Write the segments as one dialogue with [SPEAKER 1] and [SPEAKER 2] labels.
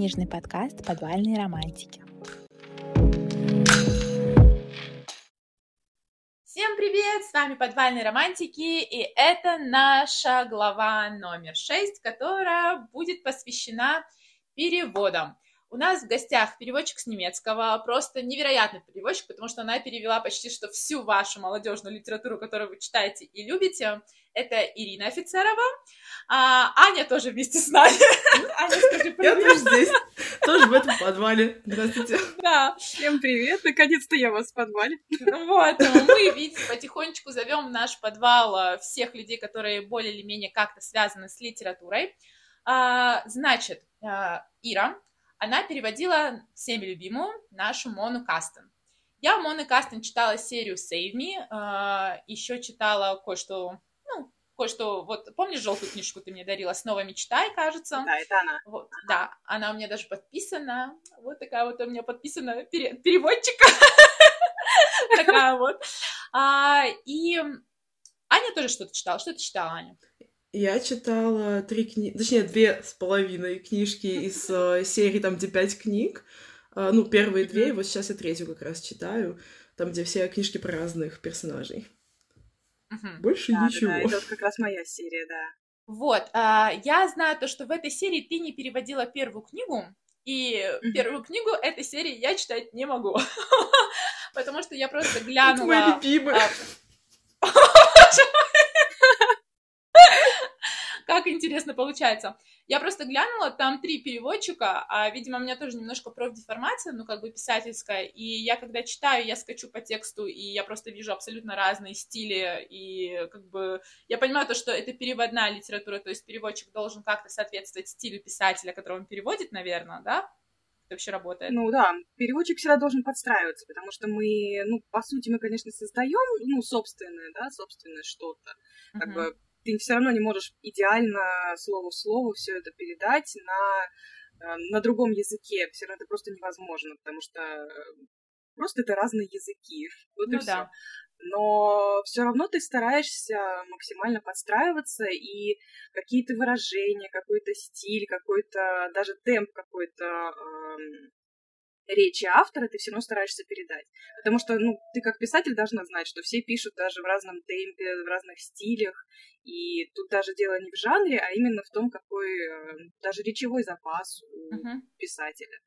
[SPEAKER 1] книжный подкаст «Подвальные романтики».
[SPEAKER 2] Всем привет! С вами «Подвальные романтики» и это наша глава номер 6, которая будет посвящена переводам. У нас в гостях переводчик с немецкого, просто невероятный переводчик, потому что она перевела почти что всю вашу молодежную литературу, которую вы читаете и любите. Это Ирина Офицерова. А, Аня тоже вместе с нами.
[SPEAKER 3] Аня, скажи привет. Я тоже здесь, тоже в этом подвале. Здравствуйте.
[SPEAKER 2] Да.
[SPEAKER 4] Всем привет, наконец-то я вас в подвале.
[SPEAKER 2] Вот, мы, видите, потихонечку зовем в наш подвал а, всех людей, которые более или менее как-то связаны с литературой. А, значит, а, Ира, она переводила всеми любимую нашу Мону Кастен. Я у Моны Кастен читала серию Save Me, э, еще читала кое-что, ну, кое-что, вот помнишь желтую книжку ты мне дарила, «Снова мечтай», кажется?
[SPEAKER 4] Да, это она.
[SPEAKER 2] Вот, да, она у меня даже подписана, вот такая вот у меня подписана переводчика, такая вот. А, и Аня тоже что-то читала, что ты читала, Аня?
[SPEAKER 3] Я читала три книги, точнее, две с половиной книжки из э, серии, там, где пять книг. Э, ну, первые две, и вот сейчас я третью как раз читаю, там, где все книжки про разных персонажей. Больше
[SPEAKER 4] да,
[SPEAKER 3] ничего.
[SPEAKER 4] Да, да, это как раз моя серия, да.
[SPEAKER 2] Вот, а, я знаю то, что в этой серии ты не переводила первую книгу, и первую книгу этой серии я читать не могу, потому что я просто глянула...
[SPEAKER 3] Твоя любимая.
[SPEAKER 2] Как интересно получается. Я просто глянула, там три переводчика, а, видимо, у меня тоже немножко профдеформация, ну, как бы писательская, и я, когда читаю, я скачу по тексту, и я просто вижу абсолютно разные стили, и, как бы, я понимаю то, что это переводная литература, то есть переводчик должен как-то соответствовать стилю писателя, которого он переводит, наверное, да? Это вообще работает?
[SPEAKER 4] Ну да, переводчик всегда должен подстраиваться, потому что мы, ну, по сути, мы, конечно, создаем, ну, собственное, да, собственное что-то, как uh-huh. бы ты все равно не можешь идеально слово в слово все это передать на, э, на другом языке. Все равно это просто невозможно, потому что э, просто это разные языки. Вот ну, и да. все. Но все равно ты стараешься максимально подстраиваться, и какие-то выражения, какой-то стиль, какой-то даже темп какой-то эм, речи автора ты все равно стараешься передать. Потому что, ну, ты как писатель должна знать, что все пишут даже в разном темпе, в разных стилях. И тут даже дело не в жанре, а именно в том, какой э, даже речевой запас у uh-huh. писателя.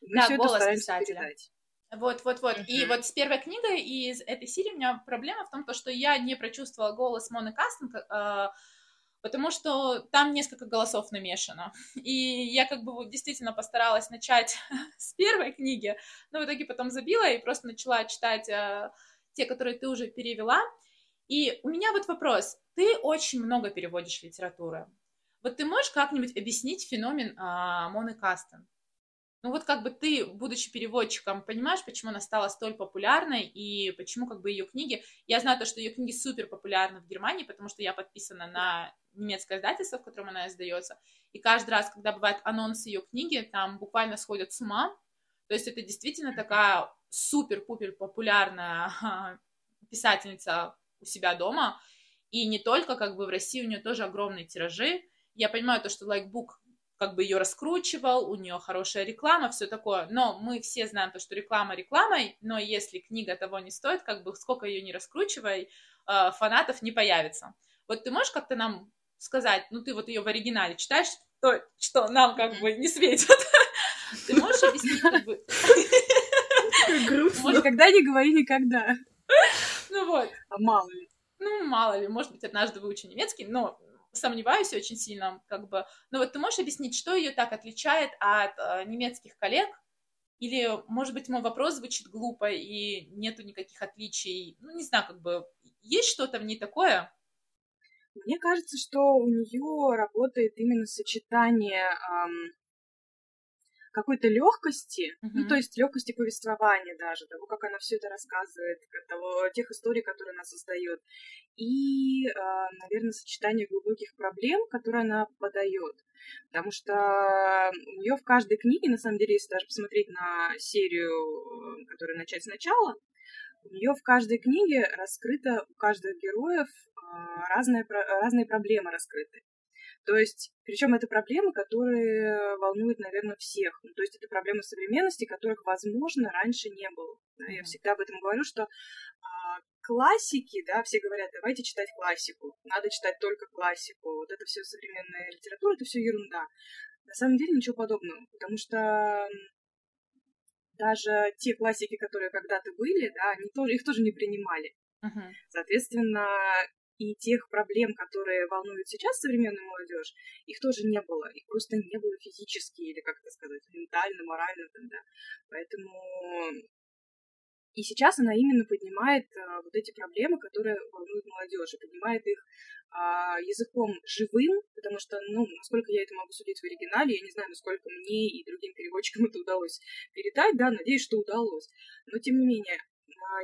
[SPEAKER 4] Мы
[SPEAKER 2] да,
[SPEAKER 4] все это стараемся
[SPEAKER 2] писателя.
[SPEAKER 4] передать.
[SPEAKER 2] Вот, вот, вот. Uh-huh. И вот с первой книгой из этой серии у меня проблема в том, что я не прочувствовала голос Моны Кастинг, э, потому что там несколько голосов намешано. И я как бы действительно постаралась начать с первой книги, но в итоге потом забила и просто начала читать э, те, которые ты уже перевела. И у меня вот вопрос. Ты очень много переводишь литературы. Вот ты можешь как-нибудь объяснить феномен э, Моны Кастен? Ну вот как бы ты, будучи переводчиком, понимаешь, почему она стала столь популярной и почему как бы ее книги... Я знаю то, что ее книги супер популярны в Германии, потому что я подписана на немецкое издательство, в котором она издается. И каждый раз, когда бывает анонс ее книги, там буквально сходят с ума. То есть это действительно такая супер-пупер популярная писательница у себя дома. И не только как бы в России у нее тоже огромные тиражи. Я понимаю то, что Лайкбук как бы ее раскручивал, у нее хорошая реклама, все такое. Но мы все знаем то, что реклама рекламой, но если книга того не стоит, как бы сколько ее не раскручивай, э, фанатов не появится. Вот ты можешь как-то нам сказать, ну ты вот ее в оригинале читаешь, то, что нам как бы не светит. Ты можешь объяснить как бы...
[SPEAKER 4] Грустно. Никогда не говори никогда.
[SPEAKER 2] Ну вот.
[SPEAKER 4] А мало ли.
[SPEAKER 2] Ну, мало ли, может быть, однажды выучу немецкий, но сомневаюсь очень сильно, как бы. Но вот ты можешь объяснить, что ее так отличает от э, немецких коллег? Или, может быть, мой вопрос звучит глупо и нету никаких отличий? Ну, не знаю, как бы, есть что-то в ней такое?
[SPEAKER 4] Мне кажется, что у нее работает именно сочетание эм, какой-то легкости, mm-hmm. ну, то есть легкости повествования даже, того, как она все это рассказывает, того, тех историй, которые она создает, и, э, наверное, сочетание глубоких проблем, которые она подает. Потому что у нее в каждой книге, на самом деле, если даже посмотреть на серию, э, которую начать сначала, у нее в каждой книге раскрыто у каждых героев э, разные, разные проблемы раскрыты. То есть, причем это проблемы, которые волнуют, наверное, всех. Ну, то есть это проблемы современности, которых, возможно, раньше не было. Да, mm-hmm. Я всегда об этом говорю, что а, классики, да, все говорят, давайте читать классику, надо читать только классику. Вот это все современная литература, это все ерунда. На самом деле ничего подобного, потому что даже те классики, которые когда-то были, да, они тоже, их тоже не принимали. Uh-huh. Соответственно, и тех проблем, которые волнуют сейчас современную молодежь, их тоже не было. Их просто не было физически или, как это сказать, ментально, морально. Да. Поэтому и сейчас она именно поднимает а, вот эти проблемы, которые волнуют молодежь, и поднимает их а, языком живым, потому что, ну, насколько я это могу судить в оригинале, я не знаю, насколько мне и другим переводчикам это удалось передать, да, надеюсь, что удалось. Но, тем не менее,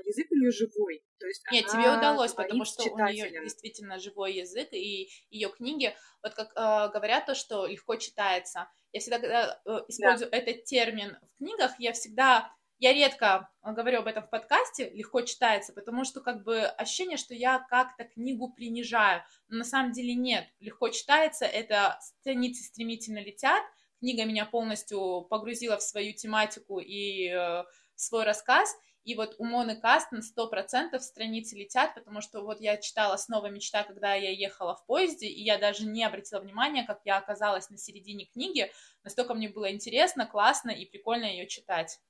[SPEAKER 4] язык у нее живой. То есть
[SPEAKER 2] Нет, тебе удалось, потому что у нее действительно живой язык, и ее книги, вот как э, говорят то, что легко читается. Я всегда, когда э, использую да. этот термин в книгах, я всегда я редко говорю об этом в подкасте, легко читается, потому что как бы ощущение, что я как-то книгу принижаю. Но на самом деле нет. Легко читается, это страницы стремительно летят. Книга меня полностью погрузила в свою тематику и э, свой рассказ. И вот у Моны сто процентов страницы летят, потому что вот я читала «Снова мечта», когда я ехала в поезде, и я даже не обратила внимания, как я оказалась на середине книги. Настолько мне было интересно, классно и прикольно ее читать.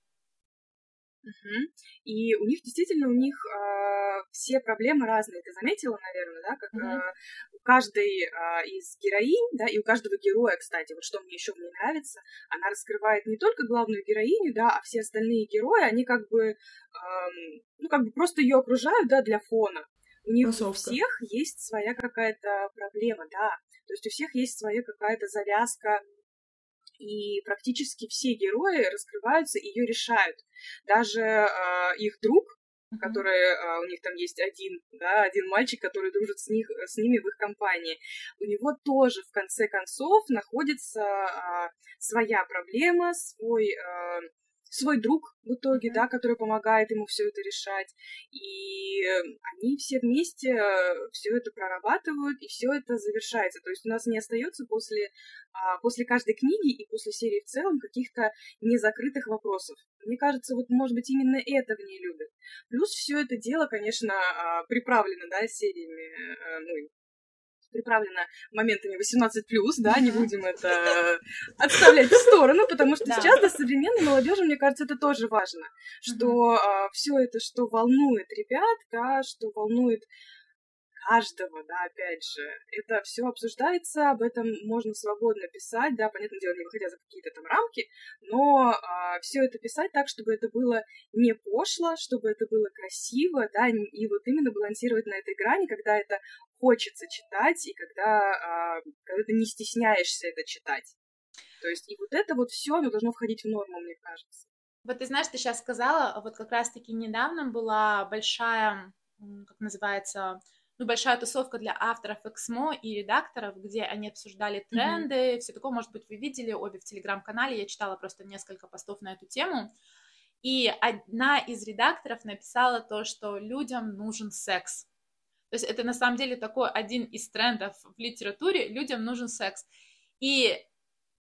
[SPEAKER 4] Угу. И у них действительно, у них э, все проблемы разные. Ты заметила, наверное, да, как э, у каждой э, из героинь, да, и у каждого героя, кстати, вот что мне еще в ней нравится, она раскрывает не только главную героиню, да, а все остальные герои, они как бы, э, ну, как бы просто ее окружают, да, для фона. У них Массовка. у всех есть своя какая-то проблема, да. То есть у всех есть своя какая-то завязка, и практически все герои раскрываются и ее решают. Даже э, их друг, Uh-huh. который uh, у них там есть один, да, один мальчик, который дружит с, них, с ними в их компании. У него тоже в конце концов находится uh, своя проблема, свой uh, свой друг в итоге, да, который помогает ему все это решать. И они все вместе э, все это прорабатывают, и все это завершается. То есть у нас не остается после, а, после каждой книги и после серии в целом каких-то незакрытых вопросов. Мне кажется, вот, может быть, именно это в ней любят. Плюс все это дело, конечно, а, приправлено, да, сериями, э, ну, приправлено моментами 18+, да, не будем это отставлять в сторону, потому что да. сейчас для современной молодежи, мне кажется, это тоже важно, что а, все это, что волнует ребят, да, что волнует каждого, да, опять же, это все обсуждается, об этом можно свободно писать, да, понятное дело, не выходя за какие-то там рамки, но а, все это писать так, чтобы это было не пошло, чтобы это было красиво, да, и вот именно балансировать на этой грани, когда это хочется читать и когда, а, когда ты не стесняешься это читать. То есть и вот это вот все, оно должно входить в норму, мне кажется.
[SPEAKER 2] Вот ты знаешь, ты сейчас сказала, вот как раз-таки недавно была большая, как называется, ну, большая тусовка для авторов Эксмо и редакторов, где они обсуждали тренды, mm-hmm. все такое, может быть, вы видели обе в телеграм-канале, я читала просто несколько постов на эту тему, и одна из редакторов написала то, что людям нужен секс. То есть это на самом деле такой один из трендов в литературе, людям нужен секс. И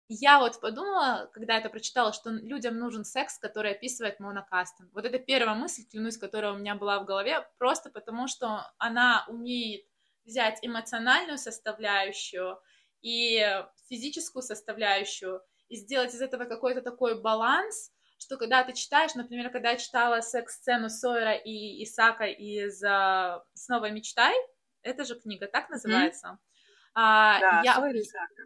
[SPEAKER 2] я вот подумала, когда это прочитала, что людям нужен секс, который описывает Мона Кастен. Вот это первая мысль, клянусь, которая у меня была в голове, просто потому что она умеет взять эмоциональную составляющую и физическую составляющую и сделать из этого какой-то такой баланс, что когда ты читаешь, например, когда я читала секс-сцену Сойера и Исака из uh, «Снова мечтай», это же книга так называется, mm-hmm
[SPEAKER 4] а, да,
[SPEAKER 2] я,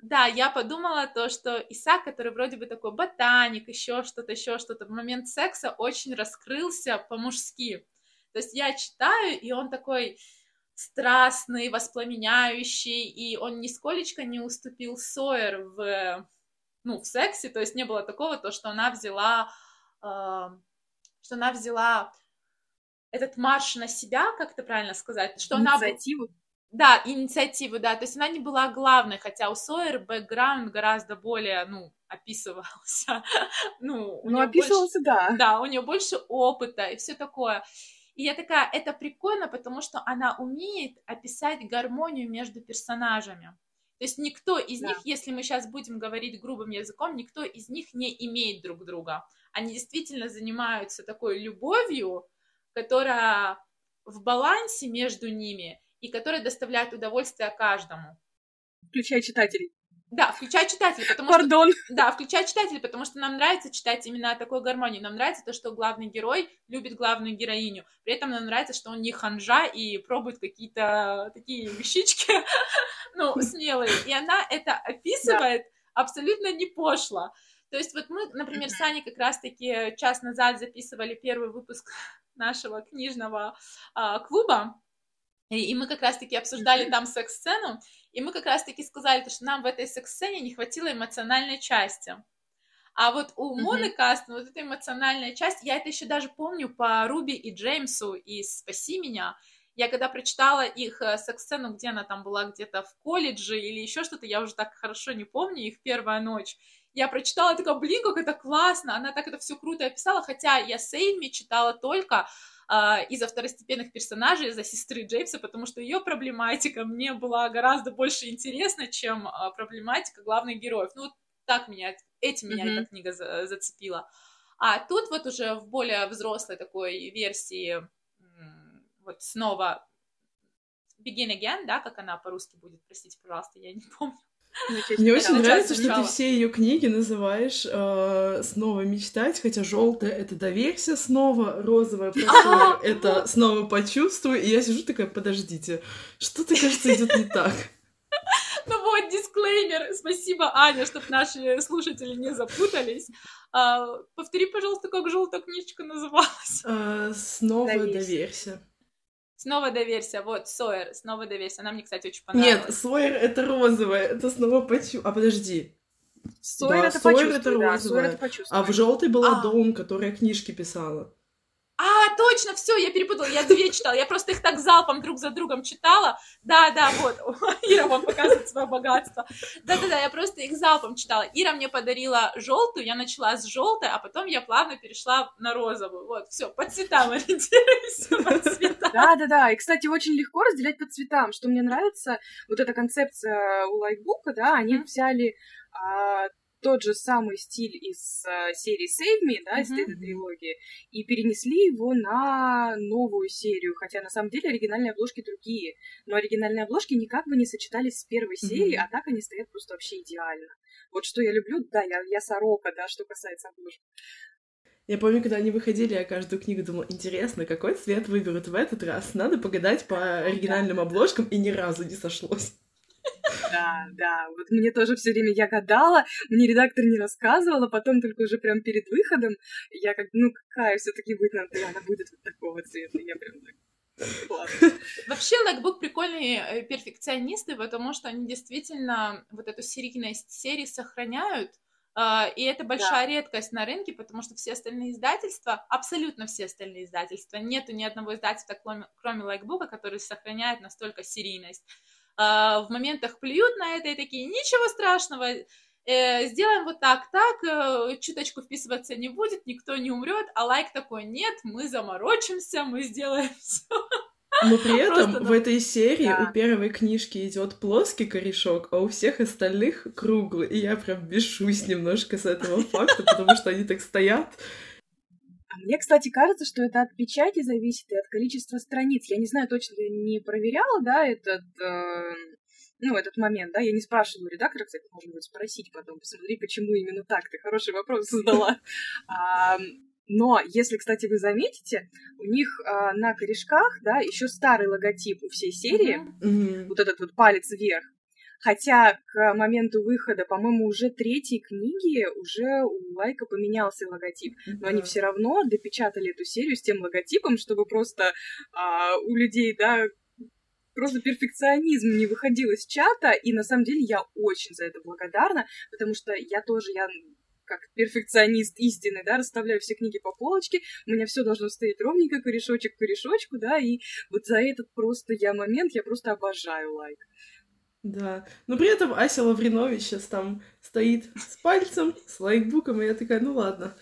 [SPEAKER 2] да, я подумала то, что Исаак, который вроде бы такой ботаник, еще что-то, еще что-то, в момент секса очень раскрылся по-мужски. То есть я читаю, и он такой страстный, воспламеняющий, и он нисколечко не уступил Сойер в, ну, в сексе, то есть не было такого, то, что она взяла, э, что она взяла этот марш на себя, как это правильно сказать, что
[SPEAKER 4] Инициативу.
[SPEAKER 2] она... Да, инициативу, да. То есть она не была главной, хотя у Сойер бэкграунд гораздо более, ну, описывался. ну,
[SPEAKER 4] ну описывался,
[SPEAKER 2] больше,
[SPEAKER 4] да.
[SPEAKER 2] Да, у нее больше опыта и все такое. И я такая, это прикольно, потому что она умеет описать гармонию между персонажами. То есть никто из да. них, если мы сейчас будем говорить грубым языком, никто из них не имеет друг друга. Они действительно занимаются такой любовью, которая в балансе между ними и которая доставляет удовольствие каждому.
[SPEAKER 4] Включая читателей.
[SPEAKER 2] Да, включая читателей, потому
[SPEAKER 4] Пардон.
[SPEAKER 2] что... Да, включая читателей, потому что нам нравится читать именно такой гармонии. Нам нравится то, что главный герой любит главную героиню. При этом нам нравится, что он не ханжа и пробует какие-то такие вещички, ну, смелые. И она это описывает абсолютно не пошло. То есть вот мы, например, с Аней как раз-таки час назад записывали первый выпуск нашего книжного а, клуба, и мы как раз-таки обсуждали там секс-сцену, и мы как раз-таки сказали, что нам в этой секс-сцене не хватило эмоциональной части. А вот у mm-hmm. Моны Кастон вот эта эмоциональная часть, я это еще даже помню по Руби и Джеймсу из «Спаси меня», я когда прочитала их э, секс-сцену, где она там была где-то в колледже или еще что-то, я уже так хорошо не помню, их первая ночь, я прочитала, такая, блин, как это классно, она так это все круто описала, хотя я Сейми читала только а, из-за второстепенных персонажей, из-за сестры Джеймса, потому что ее проблематика мне была гораздо больше интересна, чем а, проблематика главных героев. Ну, так меня, этим меня mm-hmm. эта книга за, зацепила. А тут вот уже в более взрослой такой версии вот снова Begin Again, да, как она по-русски будет, простите, пожалуйста, я не помню.
[SPEAKER 3] Мне очень нравится, что ты все ее книги называешь э, снова мечтать, хотя желтая это доверься снова, розовая это снова почувствуй. И я сижу такая, подождите, что-то, кажется, идет не так.
[SPEAKER 2] Ну вот, дисклеймер. Спасибо, Аня, чтобы наши слушатели не запутались. А, повтори, пожалуйста, как желтая книжечка называлась.
[SPEAKER 3] А, снова доверься. доверься.
[SPEAKER 2] Снова доверься, вот, Сойер, снова доверься. Она мне, кстати, очень понравилась.
[SPEAKER 3] Нет, Сойер это розовая, это снова почу... А, подожди.
[SPEAKER 4] Сойер да, это Сойер это розовая. Да, Сойер это
[SPEAKER 3] а в желтой была а. Дом, которая книжки писала.
[SPEAKER 2] Точно, все, я перепутала, я две читала, я просто их так залпом друг за другом читала. Да, да, вот, Ира вам показывает свое богатство. Да-да-да, я просто их залпом читала. Ира мне подарила желтую, я начала с желтой, а потом я плавно перешла на розовую. Вот, все, по цветам ориентируюсь, по
[SPEAKER 4] цветам. Да-да-да, и, кстати, очень легко разделять по цветам, что мне нравится, вот эта концепция у лайкбука, да, они взяли а, тот же самый стиль из э, серии Save Me, да, из mm-hmm. этой трилогии, и перенесли его на новую серию, хотя на самом деле оригинальные обложки другие, но оригинальные обложки никак бы не сочетались с первой mm-hmm. серией, а так они стоят просто вообще идеально. Вот что я люблю, да, я, я сорока, да, что касается обложек.
[SPEAKER 3] Я помню, когда они выходили, я каждую книгу думала, интересно, какой цвет выберут в этот раз? Надо погадать по оригинальным обложкам, и ни разу не сошлось.
[SPEAKER 4] Да, да, вот мне тоже все время я гадала, мне редактор не рассказывала, потом только уже прям перед выходом я как, ну какая все-таки будет, надо, она будет вот такого цвета, я прям так
[SPEAKER 2] Вообще, Лайкбук прикольные э, перфекционисты, потому что они действительно вот эту серийность серии сохраняют, а, и это большая да. редкость на рынке, потому что все остальные издательства, абсолютно все остальные издательства, нету ни одного издательства, кроме, кроме Лайкбука, который сохраняет настолько серийность. А, в моментах плюют на это и такие, ничего страшного, э, сделаем вот так, так, э, чуточку вписываться не будет, никто не умрет, а лайк такой, нет, мы заморочимся, мы сделаем все.
[SPEAKER 3] Но при этом Просто, в этой серии да. у первой книжки идет плоский корешок, а у всех остальных круглый. И я прям бешусь немножко с этого факта, потому что они так стоят
[SPEAKER 4] мне, кстати, кажется, что это от печати зависит и от количества страниц. Я не знаю, точно я не проверяла, да, этот, э, ну, этот момент, да, я не спрашивала редактора, кстати, можно будет спросить потом, посмотри, почему именно так, ты хороший вопрос задала. Но если, кстати, вы заметите, у них а, на корешках, да, еще старый логотип у всей серии, mm-hmm. вот этот вот палец вверх. Хотя к моменту выхода, по-моему, уже третьей книги уже у Лайка поменялся логотип. Но они все равно допечатали эту серию с тем логотипом, чтобы просто а, у людей, да, просто перфекционизм не выходил из чата, и на самом деле я очень за это благодарна, потому что я тоже, я как перфекционист истины, да, расставляю все книги по полочке, у меня все должно стоять ровненько, корешочек к корешочку, да, и вот за этот просто я момент я просто обожаю лайк.
[SPEAKER 3] Да. Но при этом Ася Лавринович сейчас там стоит с пальцем, с лайкбуком, и я такая, ну ладно.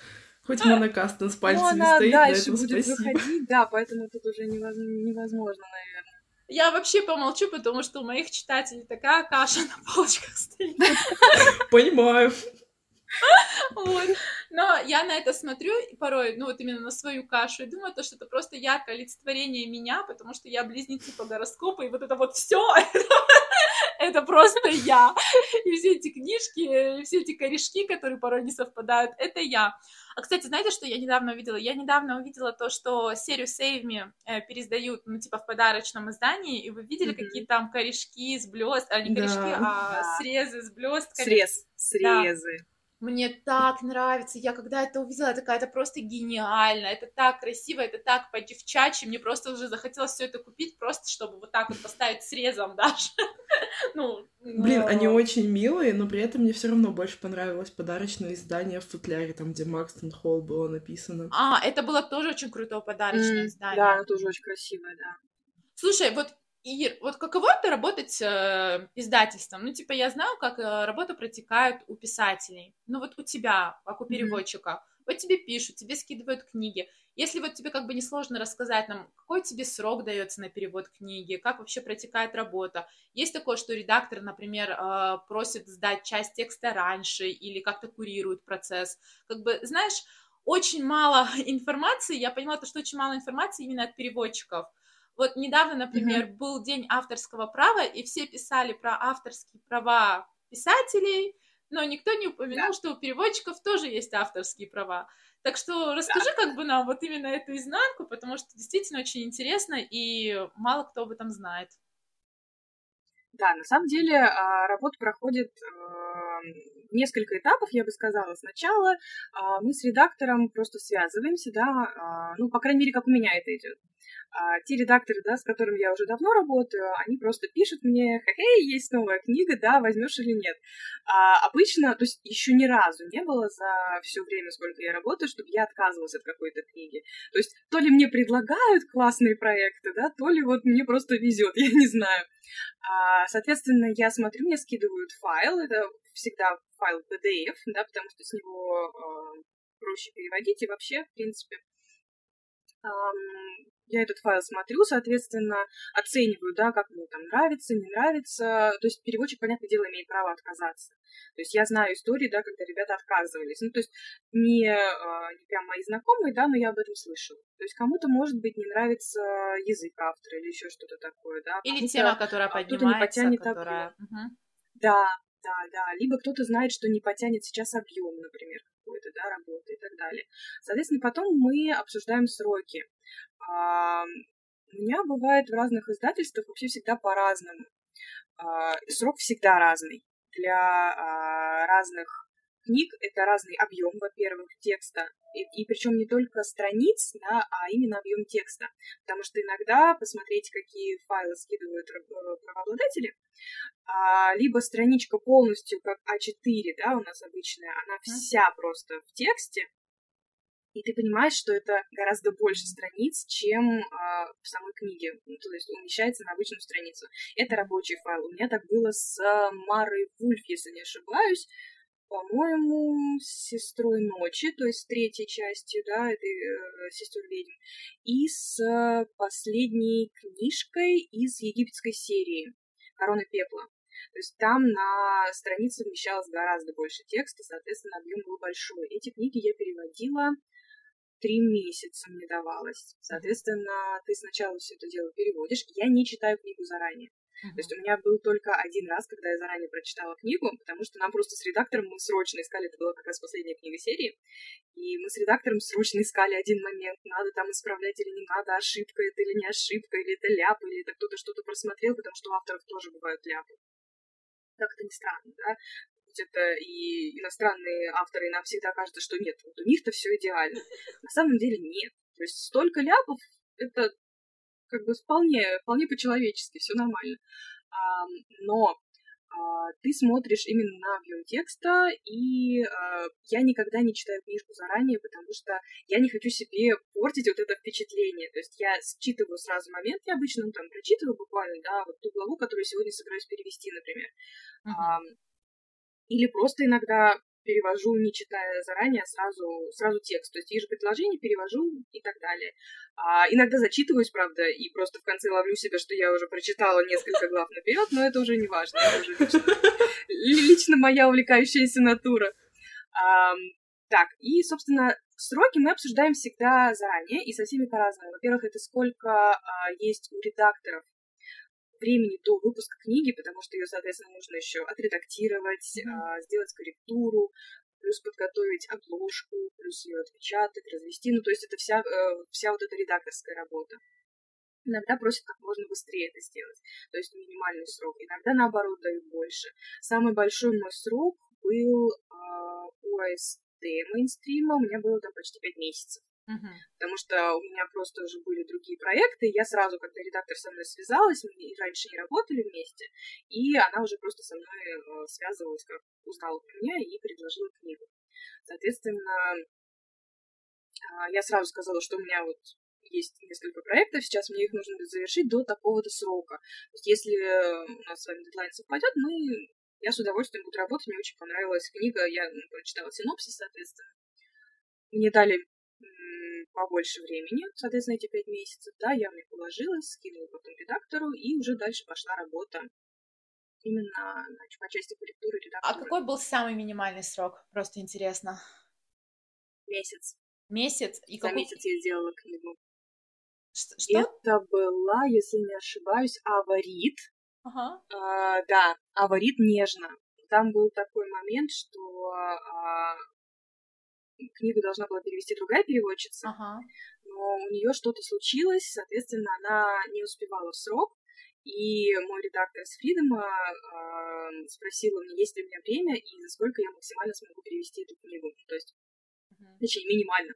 [SPEAKER 3] Хоть монокаст с пальцем ну,
[SPEAKER 4] не
[SPEAKER 3] стоит,
[SPEAKER 4] дальше будет спасибо. выходить, да, поэтому тут уже невозможно, наверное.
[SPEAKER 2] Я вообще помолчу, потому что у моих читателей такая каша на полочках стоит.
[SPEAKER 3] Понимаю.
[SPEAKER 2] Вот. Но я на это смотрю порой, ну вот именно на свою кашу, и думаю, то, что это просто яркое олицетворение меня, потому что я близнецы по гороскопу, и вот это вот все это просто я. И все эти книжки, и все эти корешки, которые порой не совпадают, это я. А, кстати, знаете, что я недавно увидела? Я недавно увидела то, что серию Save Me э, пересдают, ну, типа, в подарочном издании, и вы видели, mm-hmm. какие там корешки с блест, а не корешки, да. а да. срезы с блестками.
[SPEAKER 4] Срез, срезы.
[SPEAKER 2] Да. Мне так нравится. Я когда это увидела, такая, это просто гениально. Это так красиво, это так по-девчачьи. Мне просто уже захотелось все это купить, просто чтобы вот так вот поставить срезом даже. ну,
[SPEAKER 3] Блин, они очень милые, но при этом мне все равно больше понравилось подарочное издание в футляре, там, где Макстон Холл было написано.
[SPEAKER 2] А, это было тоже очень крутое подарочное издание.
[SPEAKER 4] Да, оно тоже очень красивое, да.
[SPEAKER 2] Слушай, вот Ир, вот каково это работать э, издательством? Ну, типа, я знаю, как э, работа протекает у писателей. Ну, вот у тебя, как у переводчика. Mm-hmm. Вот тебе пишут, тебе скидывают книги. Если вот тебе как бы несложно рассказать нам, какой тебе срок дается на перевод книги, как вообще протекает работа. Есть такое, что редактор, например, э, просит сдать часть текста раньше или как-то курирует процесс. Как бы, знаешь, очень мало информации. Я поняла, то, что очень мало информации именно от переводчиков. Вот недавно, например, mm-hmm. был день авторского права, и все писали про авторские права писателей, но никто не упомянул, да. что у переводчиков тоже есть авторские права. Так что расскажи да. как бы нам вот именно эту изнанку, потому что действительно очень интересно, и мало кто об этом знает.
[SPEAKER 4] Да, на самом деле а, работа проходит а, несколько этапов, я бы сказала. Сначала а, мы с редактором просто связываемся, да, ну, по крайней мере, как у меня это идет. А те редакторы, да, с которыми я уже давно работаю, они просто пишут мне, хе-хей, есть новая книга, да, возьмешь или нет. А обычно, то есть еще ни разу не было за все время, сколько я работаю, чтобы я отказывалась от какой-то книги. То есть то ли мне предлагают классные проекты, да, то ли вот мне просто везет, я не знаю. А, соответственно, я смотрю, мне скидывают файл, это всегда файл PDF, да, потому что с него э, проще переводить, и вообще, в принципе, я этот файл смотрю, соответственно, оцениваю, да, как мне там нравится, не нравится. То есть переводчик, понятное дело, имеет право отказаться. То есть я знаю истории, да, когда ребята отказывались. Ну, то есть не, а, не прям мои знакомые, да, но я об этом слышала. То есть кому-то, может быть, не нравится язык автора или еще что-то такое, да.
[SPEAKER 2] Или тема, которая поднимается, не потянет которая... Угу.
[SPEAKER 4] Да, да, да. Либо кто-то знает, что не потянет сейчас объем, например, какой-то, да, работы и так далее. Соответственно, потом мы обсуждаем сроки. А, у меня бывает в разных издательствах вообще всегда по-разному. А, срок всегда разный. Для а, разных книг это разный объем, во-первых, текста, и, и причем не только страниц, да, а именно объем текста. Потому что иногда посмотреть, какие файлы скидывают э, правообладатели, а, либо страничка полностью как А4, да, у нас обычная, она вся просто в тексте, и ты понимаешь, что это гораздо больше страниц, чем э, в самой книге, ну, то есть умещается на обычную страницу. Это рабочий файл. У меня так было с Марой Вульф, если не ошибаюсь, по-моему, с сестрой ночи, то есть с третьей частью, да, этой э, сестер ведьм, и с последней книжкой из египетской серии Корона пепла. То есть там на странице вмещалось гораздо больше текста, соответственно, объем был большой. Эти книги я переводила три месяца мне давалось. Соответственно, ты сначала все это дело переводишь. Я не читаю книгу заранее. Uh-huh. То есть у меня был только один раз, когда я заранее прочитала книгу, потому что нам просто с редактором мы срочно искали, это была как раз последняя книга серии, и мы с редактором срочно искали один момент, надо там исправлять или не надо, ошибка это или не ошибка, или это ляп, или это кто-то что-то просмотрел, потому что у авторов тоже бывают ляпы. Как это ни странно, да? Ведь это и иностранные авторы, и нам всегда кажется, что нет, вот у них-то все идеально. На самом деле нет. То есть столько ляпов, это как бы вполне, вполне по-человечески, все нормально. А, но а, ты смотришь именно на объем текста, и а, я никогда не читаю книжку заранее, потому что я не хочу себе портить вот это впечатление. То есть я считываю сразу момент, я обычно ну, там прочитываю буквально, да, вот ту главу, которую сегодня собираюсь перевести, например. Uh-huh. А, или просто иногда перевожу, не читая заранее, сразу, сразу текст. То есть есть же предложение, перевожу и так далее. А иногда зачитываюсь, правда, и просто в конце ловлю себя, что я уже прочитала несколько глав наперед, но это уже не важно, это уже лично, лично моя увлекающаяся натура. А, так, и, собственно, сроки мы обсуждаем всегда заранее и со всеми по-разному. Во-первых, это сколько а, есть у редакторов времени до выпуска книги, потому что ее, соответственно, нужно еще отредактировать, mm-hmm. сделать корректуру, плюс подготовить обложку, плюс ее отпечатать, развести. Ну, то есть это вся, э, вся вот эта редакторская работа. Иногда просят как можно быстрее это сделать, то есть минимальный срок. Иногда, наоборот, дают больше. Самый большой мой срок был э, у АСТ мейнстрима, у меня было там почти пять месяцев. Uh-huh. Потому что у меня просто уже были другие проекты. Я сразу, когда редактор со мной связалась, мы раньше не работали вместе, и она уже просто со мной э, связывалась, как узнала про меня и предложила книгу. Соответственно, э, я сразу сказала, что у меня вот есть несколько проектов, сейчас мне их нужно завершить до такого-то срока. Если у нас с вами дедлайн совпадет, мы я с удовольствием буду работать, мне очень понравилась книга, я ну, прочитала синопсис, соответственно. Мне дали побольше времени, соответственно, эти пять месяцев, да, я мне положилась, скинула потом редактору, и уже дальше пошла работа именно значит, по части корректуры редактора.
[SPEAKER 2] А какой был самый минимальный срок? Просто интересно.
[SPEAKER 4] Месяц.
[SPEAKER 2] Месяц?
[SPEAKER 4] И За какой... месяц я сделала книгу.
[SPEAKER 2] Что?
[SPEAKER 4] Это была, если не ошибаюсь, аварит.
[SPEAKER 2] Ага.
[SPEAKER 4] А, да, аварит нежно. Там был такой момент, что а, книгу должна была перевести другая переводчица,
[SPEAKER 2] ага.
[SPEAKER 4] но у нее что-то случилось, соответственно, она не успевала в срок. И мой редактор с Фридома э, спросила мне, есть ли у меня время и за сколько я максимально смогу перевести эту книгу. Ну, то есть, uh-huh. точнее, минимально.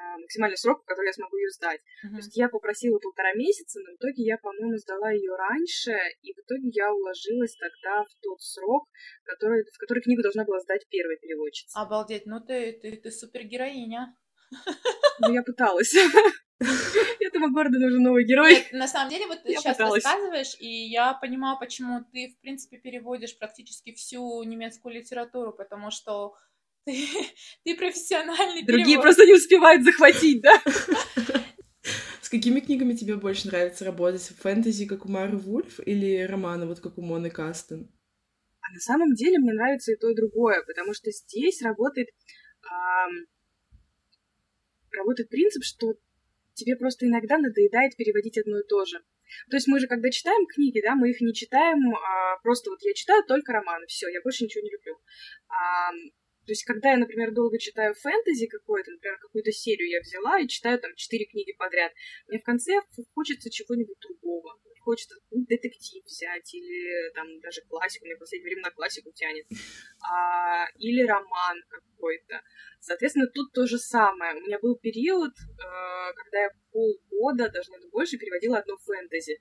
[SPEAKER 4] Э, максимальный срок, который я смогу ее сдать. Uh-huh. То есть я попросила полтора месяца, но в итоге я, по-моему, сдала ее раньше, и в итоге я уложилась тогда в тот срок, который, в который книгу должна была сдать первая переводчица.
[SPEAKER 2] Обалдеть, ну ты, ты, ты супергероиня.
[SPEAKER 4] Ну, я пыталась. Этому городу нужен новый герой. Нет,
[SPEAKER 2] на самом деле, вот ты я сейчас пыталась. рассказываешь, и я понимаю, почему ты, в принципе, переводишь практически всю немецкую литературу, потому что ты, ты профессиональный
[SPEAKER 4] Другие перевод. просто не успевают захватить, да?
[SPEAKER 3] С какими книгами тебе больше нравится работать? Фэнтези, как у Мары Вульф, или романы, вот как у Моны Кастен?
[SPEAKER 4] А на самом деле мне нравится и то, и другое, потому что здесь работает, эм, работает принцип, что тебе просто иногда надоедает переводить одно и то же. То есть мы же, когда читаем книги, да, мы их не читаем, а просто вот я читаю только романы, все, я больше ничего не люблю. А, то есть, когда я, например, долго читаю фэнтези какое-то, например, какую-то серию я взяла и читаю там четыре книги подряд, мне в конце хочется чего-нибудь другого. Хочется ну, детектив взять или там даже классику, мне в последнее время на классику тянет. А, или роман какой-то. Соответственно, тут то же самое. У меня был период, э, когда я полгода, даже наверное, больше, переводила одно фэнтези.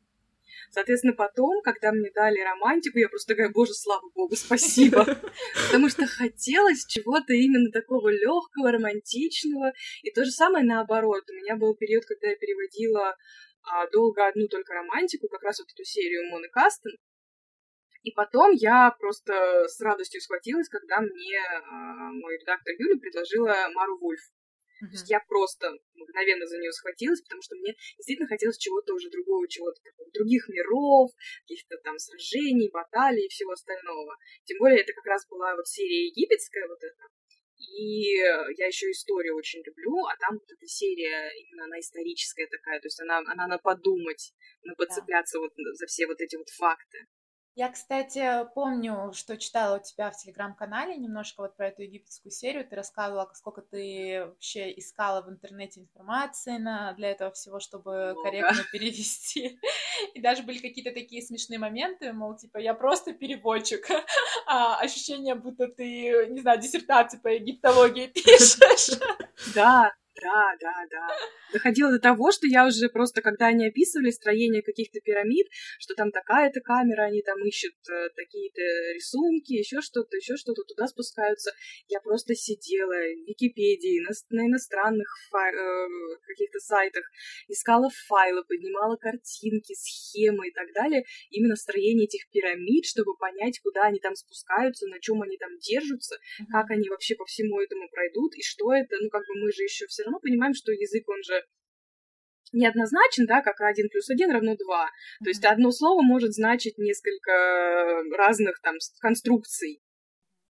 [SPEAKER 4] Соответственно, потом, когда мне дали романтику, я просто такая, боже, слава богу, спасибо. Потому что хотелось чего-то именно такого легкого, романтичного. И то же самое наоборот. У меня был период, когда я переводила а, долго одну только романтику, как раз вот эту серию Моны Кастен. И потом я просто с радостью схватилась, когда мне э, мой редактор Юля предложила Мару Вульф. Uh-huh. То есть я просто мгновенно за нее схватилась, потому что мне действительно хотелось чего-то уже другого, чего-то такого, других миров, каких-то там сражений, баталий и всего остального. Тем более это как раз была вот серия египетская вот эта. И я еще историю очень люблю, а там вот эта серия, именно она историческая такая, то есть она, она на подумать, на подцепляться да. вот за все вот эти вот факты.
[SPEAKER 2] Я, кстати, помню, что читала у тебя в телеграм-канале немножко вот про эту египетскую серию. Ты рассказывала, сколько ты вообще искала в интернете информации на, для этого всего, чтобы Много. корректно перевести. И даже были какие-то такие смешные моменты, мол, типа, я просто переводчик, а ощущение, будто ты, не знаю, диссертацию по египтологии пишешь.
[SPEAKER 4] Да, Да, да, да. Доходило до того, что я уже просто, когда они описывали строение каких-то пирамид, что там такая-то камера, они там ищут э, такие-то рисунки, еще что-то, еще что-то, туда спускаются. Я просто сидела в Википедии, на, на иностранных фай, э, каких-то сайтах, искала файлы, поднимала картинки, схемы и так далее, именно строение этих пирамид, чтобы понять, куда они там спускаются, на чем они там держатся, mm-hmm. как они вообще по всему этому пройдут, и что это, ну, как бы мы же еще все равно понимаем, что язык, он же неоднозначен, да, как один плюс один равно два. Mm-hmm. То есть одно слово может значить несколько разных там конструкций.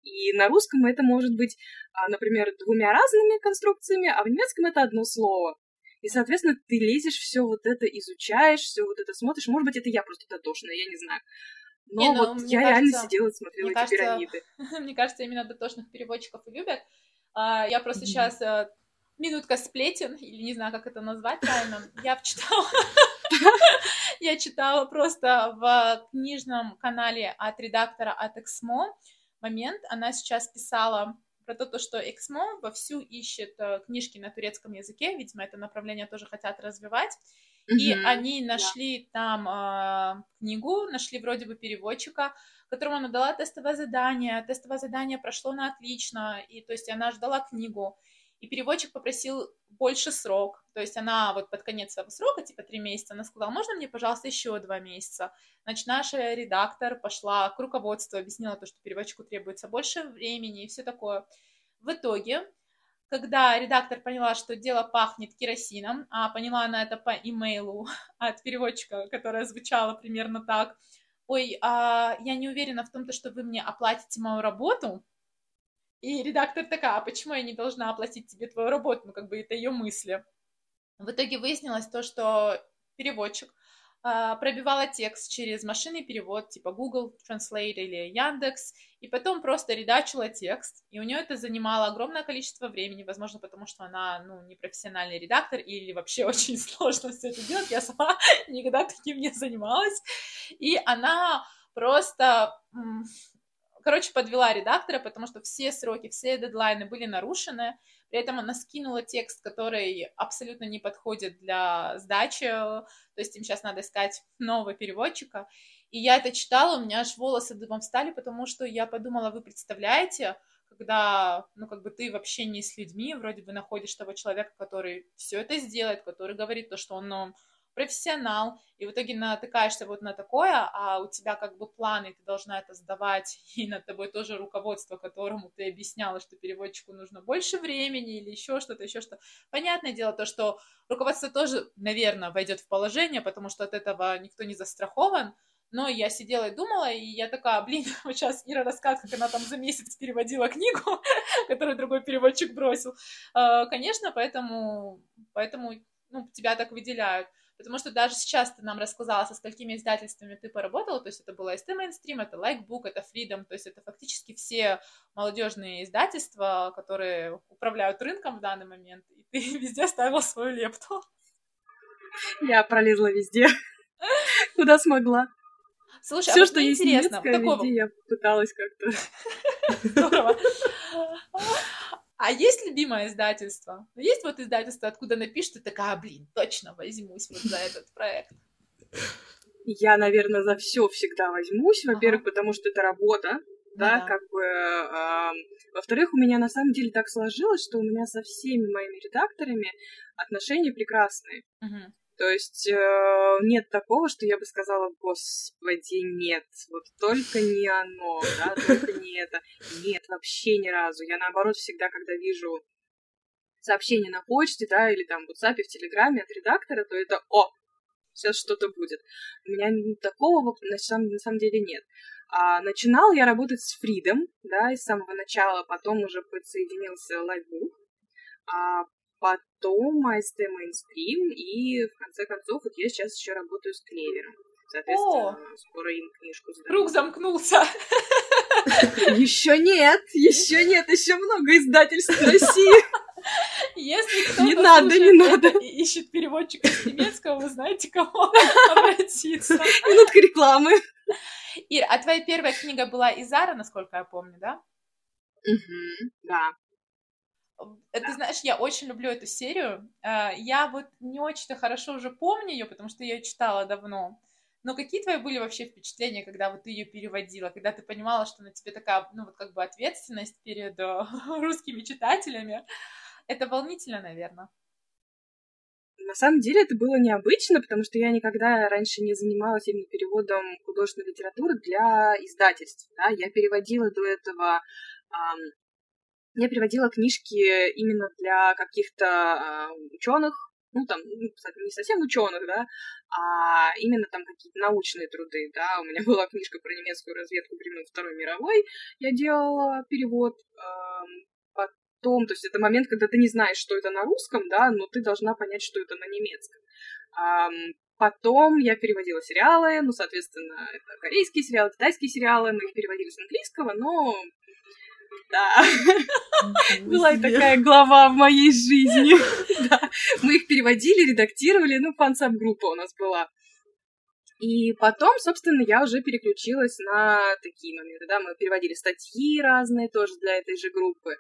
[SPEAKER 4] И на русском это может быть, а, например, двумя разными конструкциями, а в немецком это одно слово. И, соответственно, ты лезешь, все вот это изучаешь, все вот это смотришь. Может быть, это я просто дотошная, я не знаю. Но не, ну, вот я кажется, реально сидела и смотрела эти кажется, пирамиды.
[SPEAKER 2] Мне кажется, именно дотошных переводчиков и любят. А, я просто mm-hmm. сейчас минутка сплетен, или не знаю, как это назвать правильно. Я читала... Я читала просто в книжном канале от редактора от Эксмо момент. Она сейчас писала про то, что Эксмо вовсю ищет э, книжки на турецком языке, видимо, это направление тоже хотят развивать. И mm-hmm. они нашли да. там э, книгу, нашли вроде бы переводчика, которому она дала тестовое задание. Тестовое задание прошло на отлично, и то есть она ждала книгу. И переводчик попросил больше срок. То есть она вот под конец своего срока, типа три месяца, она сказала, можно мне, пожалуйста, еще два месяца? Значит, наша редактор пошла к руководству, объяснила то, что переводчику требуется больше времени и все такое. В итоге когда редактор поняла, что дело пахнет керосином, а поняла она это по имейлу от переводчика, которая звучала примерно так, ой, а я не уверена в том, что вы мне оплатите мою работу, и редактор такая, а почему я не должна оплатить тебе твою работу? Ну, как бы это ее мысли. В итоге выяснилось то, что переводчик а, пробивала текст через машинный перевод, типа Google Translate или Яндекс, и потом просто редачила текст, и у нее это занимало огромное количество времени, возможно, потому что она, ну, не профессиональный редактор, или вообще очень сложно все это делать, я сама никогда таким не занималась, и она просто, короче, подвела редактора, потому что все сроки, все дедлайны были нарушены, при этом она скинула текст, который абсолютно не подходит для сдачи, то есть им сейчас надо искать нового переводчика. И я это читала, у меня аж волосы дыбом встали, потому что я подумала, вы представляете, когда, ну, как бы ты в общении с людьми, вроде бы находишь того человека, который все это сделает, который говорит то, что он ну, профессионал, и в итоге натыкаешься вот на такое, а у тебя как бы планы, ты должна это сдавать, и над тобой тоже руководство, которому ты объясняла, что переводчику нужно больше времени или еще что-то, еще что. Понятное дело то, что руководство тоже, наверное, войдет в положение, потому что от этого никто не застрахован, но я сидела и думала, и я такая, блин, вот сейчас Ира рассказывает, как она там за месяц переводила книгу, которую другой переводчик бросил. А, конечно, поэтому, поэтому ну, тебя так выделяют. Потому что даже сейчас ты нам рассказала, со сколькими издательствами ты поработала, то есть это было ST Mainstream, это Likebook, это Freedom, то есть это фактически все молодежные издательства, которые управляют рынком в данный момент, и ты везде ставила свою лепту.
[SPEAKER 4] Я пролезла везде, куда смогла.
[SPEAKER 2] Слушай, Все, а что есть интересно,
[SPEAKER 4] такого... везде я пыталась как-то.
[SPEAKER 2] А любимое издательство? Есть вот издательство, откуда напишешь, ты такая, блин, точно возьмусь вот за этот проект.
[SPEAKER 4] Я, наверное, за все всегда возьмусь. Во-первых, ага. потому что это работа, ну, да, да, как бы. Э, во-вторых, у меня на самом деле так сложилось, что у меня со всеми моими редакторами отношения прекрасные. Угу. То есть э, нет такого, что я бы сказала, господи, нет, вот только не оно, да, только не это. Нет, вообще ни разу. Я наоборот всегда, когда вижу сообщение на почте, да, или там в WhatsApp, в Телеграме от редактора, то это «О, сейчас что-то будет». У меня такого на самом, на самом деле нет. А, начинал я работать с Фридом, да, с самого начала, потом уже подсоединился Лайфбук. А потом AST Mainstream, и в конце концов вот я сейчас еще работаю с Клевером. Соответственно, О! скоро им книжку
[SPEAKER 2] сдам. Круг замкнулся.
[SPEAKER 4] Еще нет, еще нет, еще много издательств в России.
[SPEAKER 2] Если кто-то не надо, не надо. ищет переводчика с немецкого, вы знаете, кого обратиться.
[SPEAKER 4] Минутка рекламы.
[SPEAKER 2] Ир, а твоя первая книга была Изара, насколько я помню, да?
[SPEAKER 4] Угу, да.
[SPEAKER 2] Ты знаешь, я очень люблю эту серию. А, я вот не очень-то хорошо уже помню ее, потому что я ее читала давно. Но какие твои были вообще впечатления, когда вот ты ее переводила, когда ты понимала, что на тебе такая, ну вот как бы ответственность перед э, русскими читателями? Это волнительно, наверное.
[SPEAKER 4] На самом деле это было необычно, потому что я никогда раньше не занималась именно переводом художественной литературы для издательств. Да? Я переводила до этого я переводила книжки именно для каких-то э, ученых, ну, там, ну, не совсем ученых, да, а именно там какие-то научные труды, да. У меня была книжка про немецкую разведку времен Второй мировой, я делала перевод, потом, то есть это момент, когда ты не знаешь, что это на русском, да, но ты должна понять, что это на немецком. Потом я переводила сериалы, ну, соответственно, это корейские сериалы, китайские сериалы, мы их переводили с английского, но да. Была и такая глава в моей жизни. да. Мы их переводили, редактировали, ну, фан-саб-группа у нас была. И потом, собственно, я уже переключилась на такие моменты, да, мы переводили статьи разные тоже для этой же группы.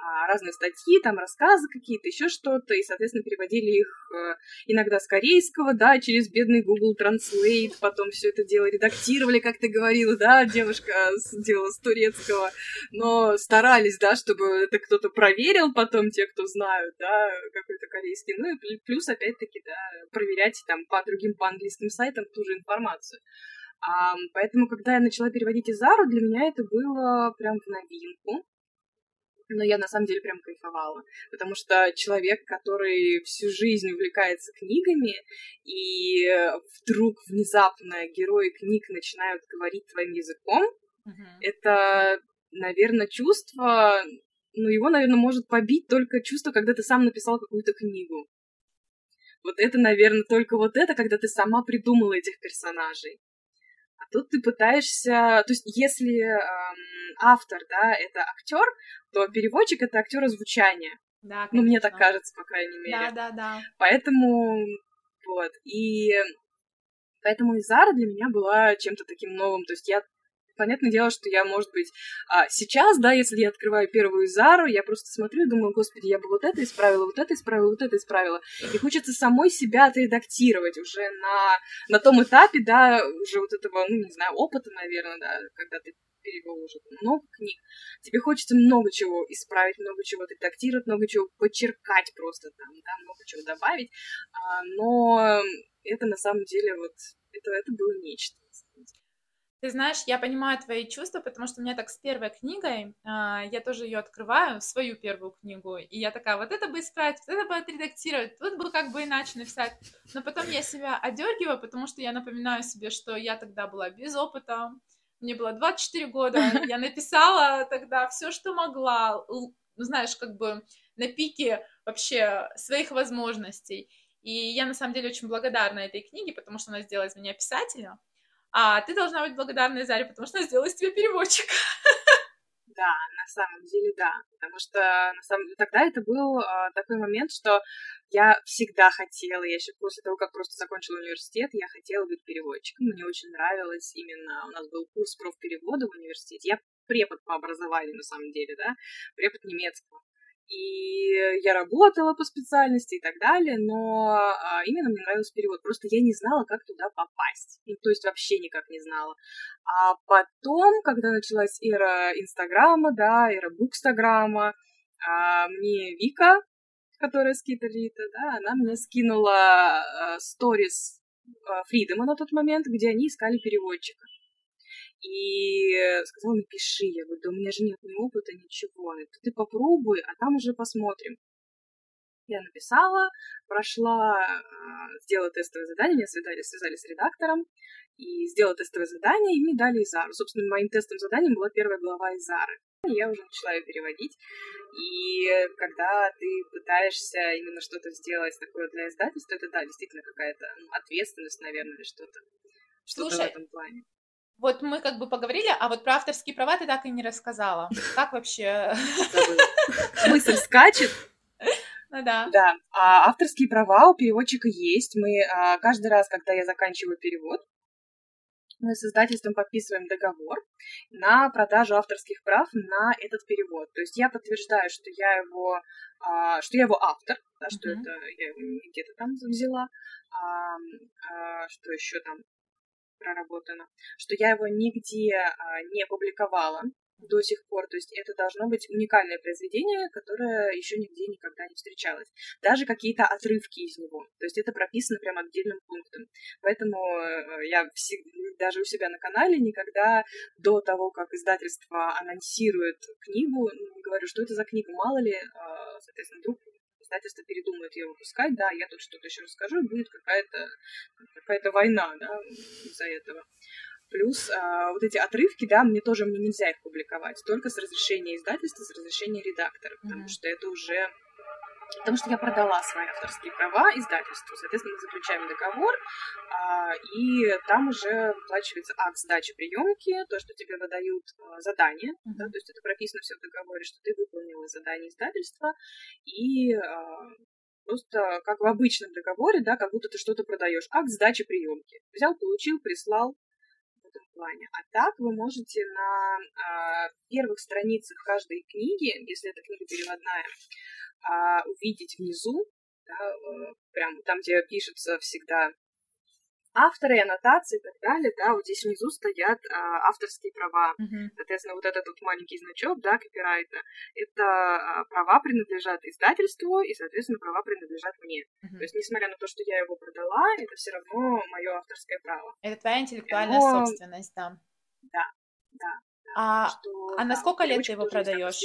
[SPEAKER 4] А, разные статьи, там рассказы какие-то, еще что-то, и, соответственно, переводили их э, иногда с корейского, да, через бедный Google Translate, потом все это дело редактировали, как ты говорила, да, девушка делала с турецкого, но старались, да, чтобы это кто-то проверил потом, те, кто знают, да, какой-то корейский, ну и плюс, опять-таки, да, проверять там по другим, по английским сайтам ту же информацию. А, поэтому, когда я начала переводить Изару, для меня это было прям в новинку но я на самом деле прям кайфовала, потому что человек, который всю жизнь увлекается книгами, и вдруг внезапно герои книг начинают говорить твоим языком, uh-huh. это, наверное, чувство, ну, его, наверное, может побить только чувство, когда ты сам написал какую-то книгу. Вот это, наверное, только вот это, когда ты сама придумала этих персонажей. Тут ты пытаешься, то есть если эм, автор, да, это актер, то переводчик это актер озвучания.
[SPEAKER 2] Да,
[SPEAKER 4] ну, мне так кажется, по крайней мере.
[SPEAKER 2] Да, да, да.
[SPEAKER 4] Поэтому, вот, и поэтому Изара для меня была чем-то таким новым, то есть я понятное дело, что я, может быть, а, сейчас, да, если я открываю первую Зару, я просто смотрю и думаю, господи, я бы вот это исправила, вот это исправила, вот это исправила. И хочется самой себя отредактировать уже на, на том этапе, да, уже вот этого, ну, не знаю, опыта, наверное, да, когда ты перевел уже много книг, тебе хочется много чего исправить, много чего редактировать, много чего подчеркать просто там, да, много чего добавить, а, но это на самом деле вот, это, это было нечто.
[SPEAKER 2] Ты знаешь, я понимаю твои чувства, потому что у меня так с первой книгой, а, я тоже ее открываю, свою первую книгу, и я такая, вот это бы исправить, вот это бы отредактировать, тут бы как бы иначе написать. Но потом я себя одергиваю, потому что я напоминаю себе, что я тогда была без опыта, мне было 24 года, я написала тогда все, что могла, ну, знаешь, как бы на пике вообще своих возможностей. И я на самом деле очень благодарна этой книге, потому что она сделала из меня писателя. А ты должна быть благодарна Заре, потому что она сделала из тебя переводчика.
[SPEAKER 4] Да, на самом деле, да. Потому что на самом деле тогда это был э, такой момент, что я всегда хотела, я еще после того, как просто закончила университет, я хотела быть переводчиком. Мне очень нравилось именно, у нас был курс профперевода в университете. Я препод по образованию, на самом деле, да, препод немецкого и я работала по специальности и так далее, но а, именно мне нравился перевод. Просто я не знала, как туда попасть. Ну, то есть вообще никак не знала. А потом, когда началась эра Инстаграма, да, эра Букстаграма, а, мне Вика, которая с Китарита, да, она мне скинула сторис а, Фридома на тот момент, где они искали переводчика и сказала, напиши. Я говорю, да у меня же нет ни опыта, ничего. Это ты попробуй, а там уже посмотрим. Я написала, прошла, а, сделала тестовое задание, меня связали, связали с редактором, и сделала тестовое задание, и мне дали Изару. Собственно, моим тестовым заданием была первая глава Изары. Я уже начала ее переводить. И когда ты пытаешься именно что-то сделать такое для издательства, это, да, действительно какая-то ну, ответственность, наверное, или что-то. Что-то в этом плане.
[SPEAKER 2] Вот мы как бы поговорили, а вот про авторские права ты так и не рассказала. Как вообще?
[SPEAKER 4] Мысль скачет.
[SPEAKER 2] Ну да.
[SPEAKER 4] Да. А авторские права у переводчика есть. Мы а, каждый раз, когда я заканчиваю перевод, мы с издательством подписываем договор на продажу авторских прав на этот перевод. То есть я подтверждаю, что я его, а, что я его автор, да, mm-hmm. что это я его где-то там взяла, а, а, что еще там проработано, что я его нигде а, не публиковала, до сих пор. То есть это должно быть уникальное произведение, которое еще нигде никогда не встречалось. Даже какие-то отрывки из него. То есть это прописано прям отдельным пунктом. Поэтому э, я даже у себя на канале никогда до того, как издательство анонсирует книгу, не говорю, что это за книга, мало ли, а, соответственно, вдруг издательство передумает ее выпускать, да, я тут что-то еще расскажу, и будет какая-то какая война, да, из-за этого. Плюс а, вот эти отрывки, да, мне тоже мне нельзя их публиковать, только с разрешения издательства, с разрешения редактора, потому mm-hmm. что это уже Потому что я продала свои авторские права издательству. Соответственно, мы заключаем договор, а, и там уже выплачивается акт сдачи приемки, то, что тебе выдают а, задание, mm-hmm. да, то есть это прописано все в договоре, что ты выполнила задание издательства, и а, просто как в обычном договоре, да, как будто ты что-то продаешь. Акт сдачи приемки. Взял, получил, прислал, этом плане. А так вы можете на а, первых страницах каждой книги, если эта книга переводная, а, увидеть внизу, да, э, прям там, где пишется всегда авторы, аннотации и так далее, да, вот здесь внизу стоят а, авторские права. Mm-hmm. Соответственно, вот этот вот маленький значок, да, копирайта, это а, права принадлежат издательству, и, соответственно, права принадлежат мне. Mm-hmm. То есть, несмотря на то, что я его продала, это все равно мое авторское право.
[SPEAKER 2] Это твоя интеллектуальная Но... собственность, да.
[SPEAKER 4] Да, да.
[SPEAKER 2] А, что, а на сколько лет ты его продаешь?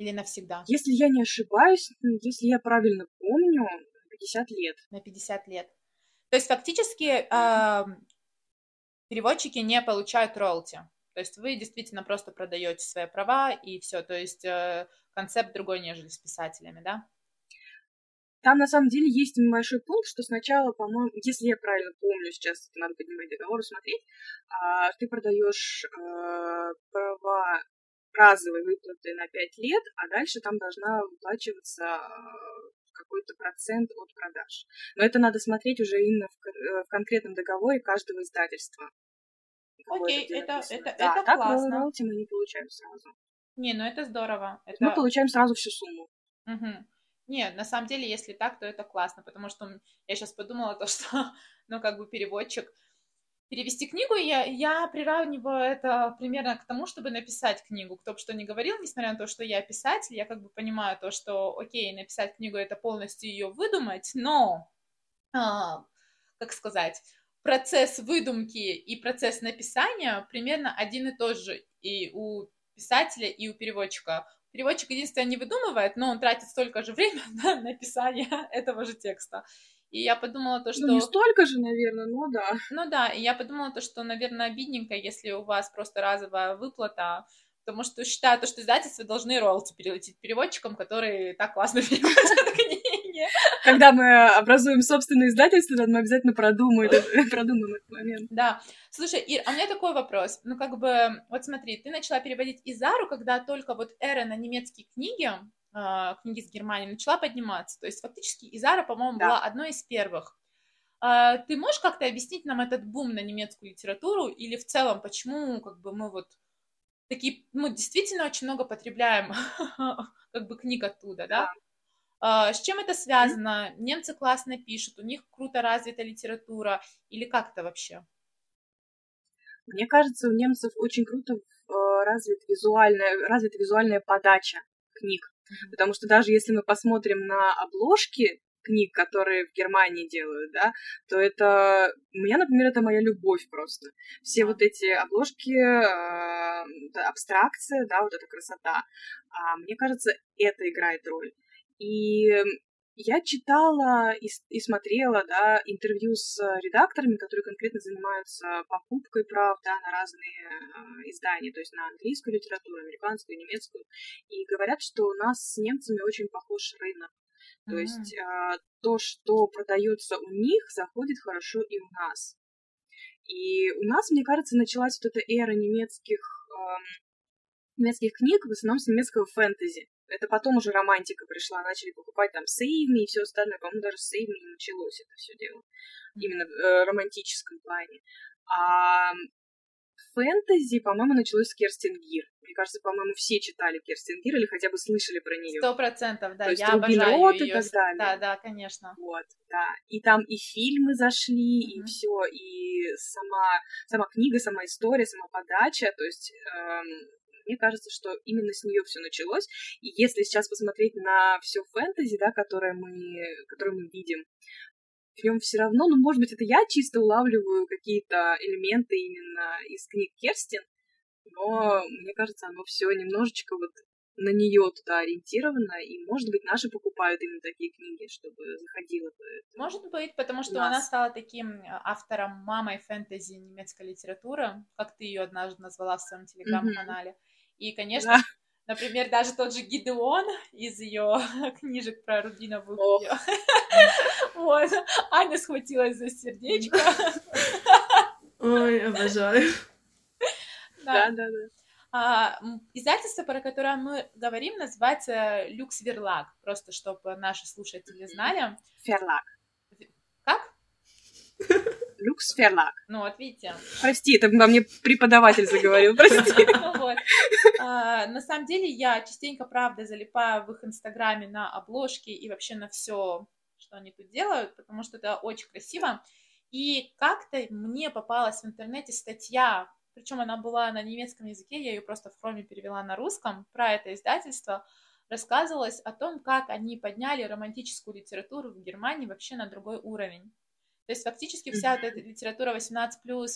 [SPEAKER 2] Или навсегда?
[SPEAKER 4] Если я не ошибаюсь, если я правильно помню, 50 лет.
[SPEAKER 2] На 50 лет. То есть фактически э, переводчики не получают роялти. То есть вы действительно просто продаете свои права и все. То есть э, концепт другой, нежели с писателями, да?
[SPEAKER 4] Там на самом деле есть небольшой пункт, что сначала, по-моему, если я правильно помню, сейчас это надо поднимать договор и смотреть, а, ты продаешь а, права разовой выплаты на 5 лет, а дальше там должна выплачиваться какой-то процент от продаж. Но это надо смотреть уже именно в, э, в конкретном договоре каждого издательства.
[SPEAKER 2] Окей, это, это, да, это так классно.
[SPEAKER 4] роялти мы не получаем сразу.
[SPEAKER 2] Не, ну это здорово. Это...
[SPEAKER 4] Мы получаем сразу всю сумму.
[SPEAKER 2] Угу. Не, на самом деле, если так, то это классно, потому что я сейчас подумала то, что, ну, как бы переводчик, перевести книгу, я, я приравниваю это примерно к тому, чтобы написать книгу. Кто бы что ни говорил, несмотря на то, что я писатель, я как бы понимаю то, что, окей, написать книгу — это полностью ее выдумать, но, а, как сказать, процесс выдумки и процесс написания примерно один и тот же и у писателя, и у переводчика. Переводчик единственное не выдумывает, но он тратит столько же времени на написание этого же текста. И я подумала то, что...
[SPEAKER 4] Ну, не столько же, наверное, но да.
[SPEAKER 2] Ну да, и я подумала то, что, наверное, обидненько, если у вас просто разовая выплата, потому что считаю то, что издательства должны роялти перелететь переводчикам, которые так классно переводят книги.
[SPEAKER 4] Когда мы образуем собственное издательство, мы обязательно продумаем, продумаем этот момент.
[SPEAKER 2] Да. Слушай, Ир, а у меня такой вопрос. Ну, как бы, вот смотри, ты начала переводить Изару, когда только вот эра на немецкие книги книги с Германии начала подниматься. То есть фактически Изара, по-моему, да. была одной из первых. Э, ты можешь как-то объяснить нам этот бум на немецкую литературу или в целом, почему как бы мы вот такие, мы действительно очень много потребляем как бы книг оттуда, да? да? Э, с чем это связано? Mm-hmm. Немцы классно пишут, у них круто развита литература или как это вообще?
[SPEAKER 4] Мне кажется, у немцев очень круто э, развит визуальная, развита визуальная подача книг. Потому что даже если мы посмотрим на обложки книг, которые в Германии делают, да, то это... У меня, например, это моя любовь просто. Все вот эти обложки, э, абстракция, да, вот эта красота. А, мне кажется, это играет роль. И я читала и, и смотрела, да, интервью с редакторами, которые конкретно занимаются покупкой прав, да, на разные э, издания, то есть на английскую литературу, американскую, немецкую, и говорят, что у нас с немцами очень похож рынок. То mm-hmm. есть э, то, что продается у них, заходит хорошо и у нас. И у нас, мне кажется, началась вот эта эра немецких, э, немецких книг, в основном с немецкого фэнтези. Это потом уже романтика пришла, начали покупать там Me и все остальное. По-моему, даже Me не началось это все дело. Именно в э, романтическом плане. А фэнтези, по-моему, началось с Керстин Гир. Мне кажется, по-моему, все читали Керстин Гир или хотя бы слышали про нее.
[SPEAKER 2] Сто процентов, да,
[SPEAKER 4] То есть
[SPEAKER 2] я обожаю
[SPEAKER 4] Рот и
[SPEAKER 2] ее.
[SPEAKER 4] так далее.
[SPEAKER 2] Да, да, конечно.
[SPEAKER 4] Вот, да. И там и фильмы зашли, и
[SPEAKER 2] Мгм.
[SPEAKER 4] все, и сама, сама книга, сама история, сама подача. То есть эм, мне кажется, что именно с нее все началось. И если сейчас посмотреть на все фэнтези, да, которое мы, которое мы видим, в нем все равно, ну, может быть, это я чисто улавливаю какие-то элементы именно из книг Керстин, но мне кажется, оно все немножечко вот на нее туда ориентировано, и, может быть, наши покупают именно такие книги, чтобы заходило.
[SPEAKER 2] Может быть, потому что
[SPEAKER 4] Нас.
[SPEAKER 2] она стала таким э, автором мамой фэнтези немецкой литературы, как ты ее однажды назвала в своем телеграм-канале. И, конечно,
[SPEAKER 4] Да.
[SPEAKER 2] например, даже тот же Гидеон из ее книжек про рубиновую
[SPEAKER 4] Ох.
[SPEAKER 2] Вот. Аня схватилась за сердечко.
[SPEAKER 3] Ой, обожаю.
[SPEAKER 2] Да.
[SPEAKER 4] Да, да.
[SPEAKER 2] А, Издательство, про которое мы говорим, называется Люкс Верлаг. Просто чтобы наши слушатели знали.
[SPEAKER 4] Ферлак.
[SPEAKER 2] Как?
[SPEAKER 4] Люкс Ферлак.
[SPEAKER 2] Ну, вот видите.
[SPEAKER 4] Прости, это во мне преподаватель заговорил, прости.
[SPEAKER 2] А, На самом деле я частенько, правда, залипаю в их инстаграме на обложки и вообще на все, что они тут делают, потому что это очень красиво. И как-то мне попалась в интернете статья, причем она была на немецком языке, я ее просто в хроме перевела на русском, про это издательство, рассказывалось о том, как они подняли романтическую литературу в Германии вообще на другой уровень. То есть фактически вся эта литература 18+,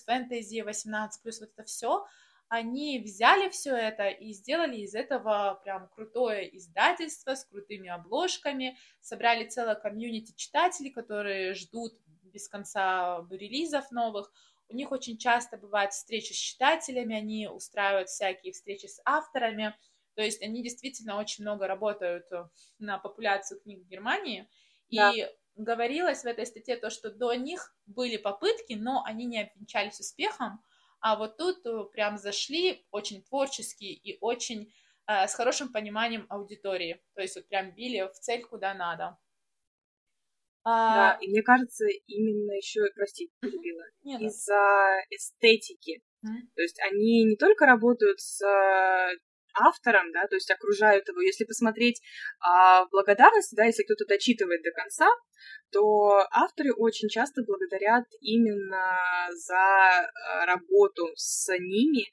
[SPEAKER 2] фэнтези 18+, вот это все, они взяли все это и сделали из этого прям крутое издательство с крутыми обложками, собрали целое комьюнити читателей, которые ждут без конца релизов новых. У них очень часто бывают встречи с читателями, они устраивают всякие встречи с авторами, то есть они действительно очень много работают э, на популяцию книг в Германии. И
[SPEAKER 4] Да.
[SPEAKER 2] Говорилось в этой статье то, что до них были попытки, но они не обвенчались успехом, а вот тут э, прям зашли очень творчески и очень э, с хорошим пониманием аудитории. То есть вот прям били в цель куда надо.
[SPEAKER 4] Да,
[SPEAKER 2] А,
[SPEAKER 4] и мне кажется, именно еще, прости, перебила,
[SPEAKER 2] да.
[SPEAKER 4] из-за эстетики.
[SPEAKER 2] Мгм.
[SPEAKER 4] То есть они не только работают с э, автором, да, то есть окружают его. Если посмотреть а, в да, если кто-то дочитывает до конца, то авторы очень часто благодарят именно за э, работу с ними,